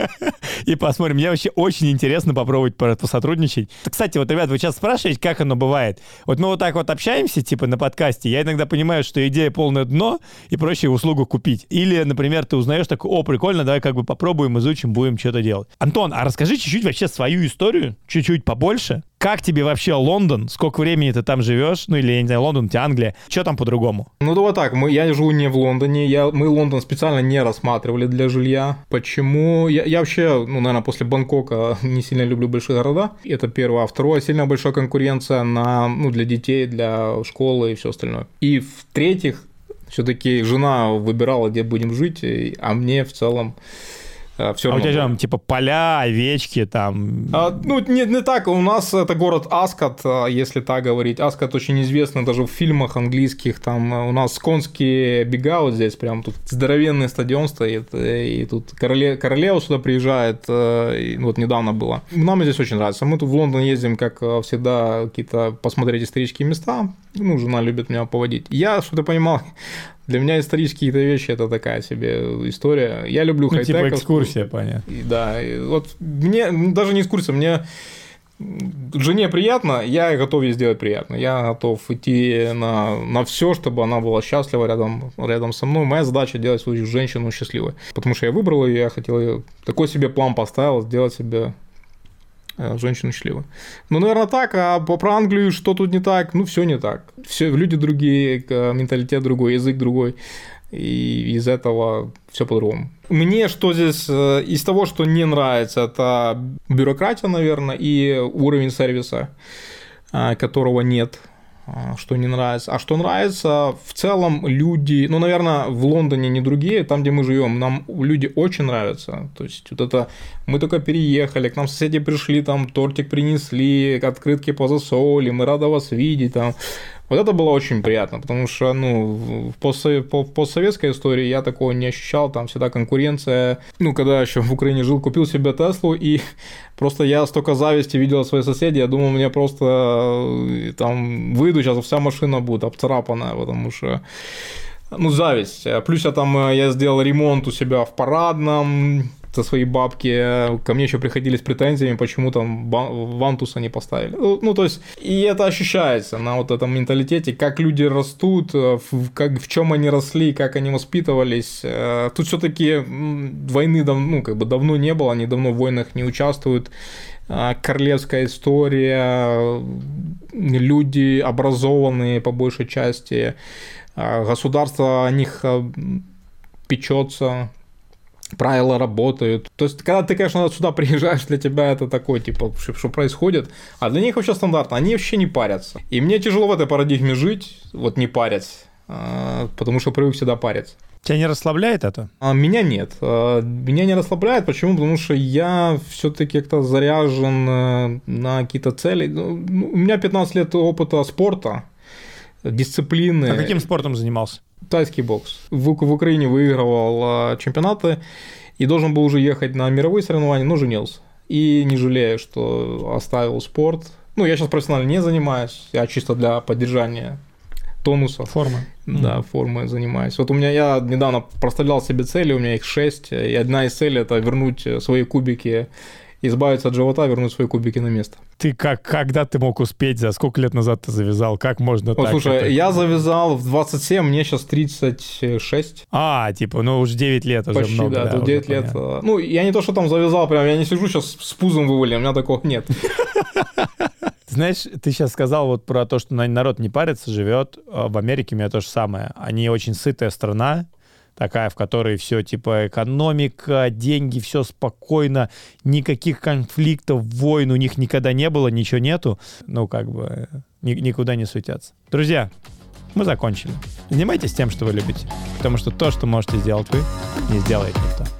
и посмотрим. Мне вообще очень интересно попробовать посотрудничать. Кстати, вот, ребят, вы сейчас спрашиваете, как оно бывает. Вот мы вот так вот общаемся, типа, на подкасте, я иногда понимаю, что идея полное дно, и проще услугу купить. Или, например, ты узнаешь такой, о, прикольно, давай как бы попробуем, изучим, будем что-то делать. Антон, а расскажи чуть-чуть вообще свою историю, чуть-чуть побольше. Как тебе вообще Лондон? Сколько времени ты там живешь? Ну или, я не знаю, Лондон, у тебя Англия. Что там по-другому? Ну, вот так. Мы, я живу не в Лондоне. Я, мы Лондон специально не рассматривали для жилья. Почему? Я, я вообще, ну, наверное, после Бангкока не сильно люблю большие города. Это первое. А второе, сильно большая конкуренция на, ну, для детей, для школы и все остальное. И в-третьих, все-таки жена выбирала, где будем жить, а мне в целом все а равно. у тебя там типа поля, овечки там? А, ну, не, не так. У нас это город Аскат, а, если так говорить. Аскат очень известный даже в фильмах английских. Там у нас конские бега вот здесь прям тут здоровенный стадион стоит. И тут короле, королева сюда приезжает. И вот недавно было. Нам здесь очень нравится. Мы тут в Лондон ездим, как всегда, какие-то посмотреть исторические места. Ну, жена любит меня поводить. Я, что ты понимал, для меня исторические какие-то вещи это такая себе история. Я люблю ну, типа экскурсия, понятно. Да, и вот мне даже не экскурсия, мне жене приятно, я готов ей сделать приятно. Я готов идти на, на все, чтобы она была счастлива рядом, рядом со мной. Моя задача делать свою женщину счастливой. Потому что я выбрал ее, я хотел такой себе план поставил, сделать себе женщину счастливы. Ну, наверное, так. А про Англию что тут не так? Ну, все не так. Все, люди другие, менталитет другой, язык другой. И из этого все по-другому. Мне что здесь э, из того, что не нравится, это бюрократия, наверное, и уровень сервиса, э, которого нет что не нравится. А что нравится, в целом люди, ну, наверное, в Лондоне не другие, там, где мы живем, нам люди очень нравятся. То есть, вот это мы только переехали, к нам соседи пришли, там тортик принесли, открытки позасовывали, мы рады вас видеть, там. Вот это было очень приятно, потому что, ну, в, постсовет, в постсоветской истории я такого не ощущал, там всегда конкуренция. Ну, когда еще в Украине жил, купил себе Теслу, и просто я столько зависти видел от своих соседей, я думал, мне просто э, там выйду, сейчас вся машина будет обцарапанная, потому что ну, зависть. Плюс я там, э, я сделал ремонт у себя в парадном, за свои бабки. Ко мне еще приходили с претензиями, почему там Вантуса не поставили. Ну, ну, то есть, и это ощущается на вот этом менталитете, как люди растут, э, в, как, в чем они росли, как они воспитывались. Э, тут все-таки войны давно, ну, как бы давно не было, они давно в войнах не участвуют. Э, королевская история, люди образованные по большей части, государство о них печется, правила работают. То есть, когда ты, конечно, сюда приезжаешь, для тебя это такое, типа, что, происходит, а для них вообще стандартно, они вообще не парятся. И мне тяжело в этой парадигме жить, вот не парить, а, потому что привык всегда париться. Тебя не расслабляет это? А, меня нет. А, меня не расслабляет. Почему? Потому что я все-таки как-то заряжен э, на какие-то цели. Ну, у меня 15 лет опыта спорта, дисциплины. А каким спортом занимался? Тайский бокс. В, в Украине выигрывал а, чемпионаты и должен был уже ехать на мировые соревнования, но женился. И не жалею, что оставил спорт. Ну, я сейчас профессионально не занимаюсь, я чисто для поддержания тонуса. Формы. Да, формы занимаюсь. Вот у меня, я недавно проставлял себе цели, у меня их шесть, и одна из целей – это вернуть свои кубики избавиться от живота, вернуть свои кубики на место. Ты как, когда ты мог успеть, за сколько лет назад ты завязал, как можно вот, так? Слушай, это... я завязал в 27, мне сейчас 36. А, типа, ну уже 9 лет уже Почти, много. да, да тут 9 лет. Понятно. Ну, я не то, что там завязал, прям, я не сижу сейчас с пузом вывалил, у меня такого нет. Знаешь, ты сейчас сказал вот про то, что народ не парится, живет. А в Америке у меня то же самое. Они очень сытая страна, такая, в которой все типа экономика, деньги, все спокойно, никаких конфликтов, войн у них никогда не было, ничего нету. Ну, как бы ни- никуда не суетятся. Друзья, мы закончили. Занимайтесь тем, что вы любите. Потому что то, что можете сделать вы, не сделает никто.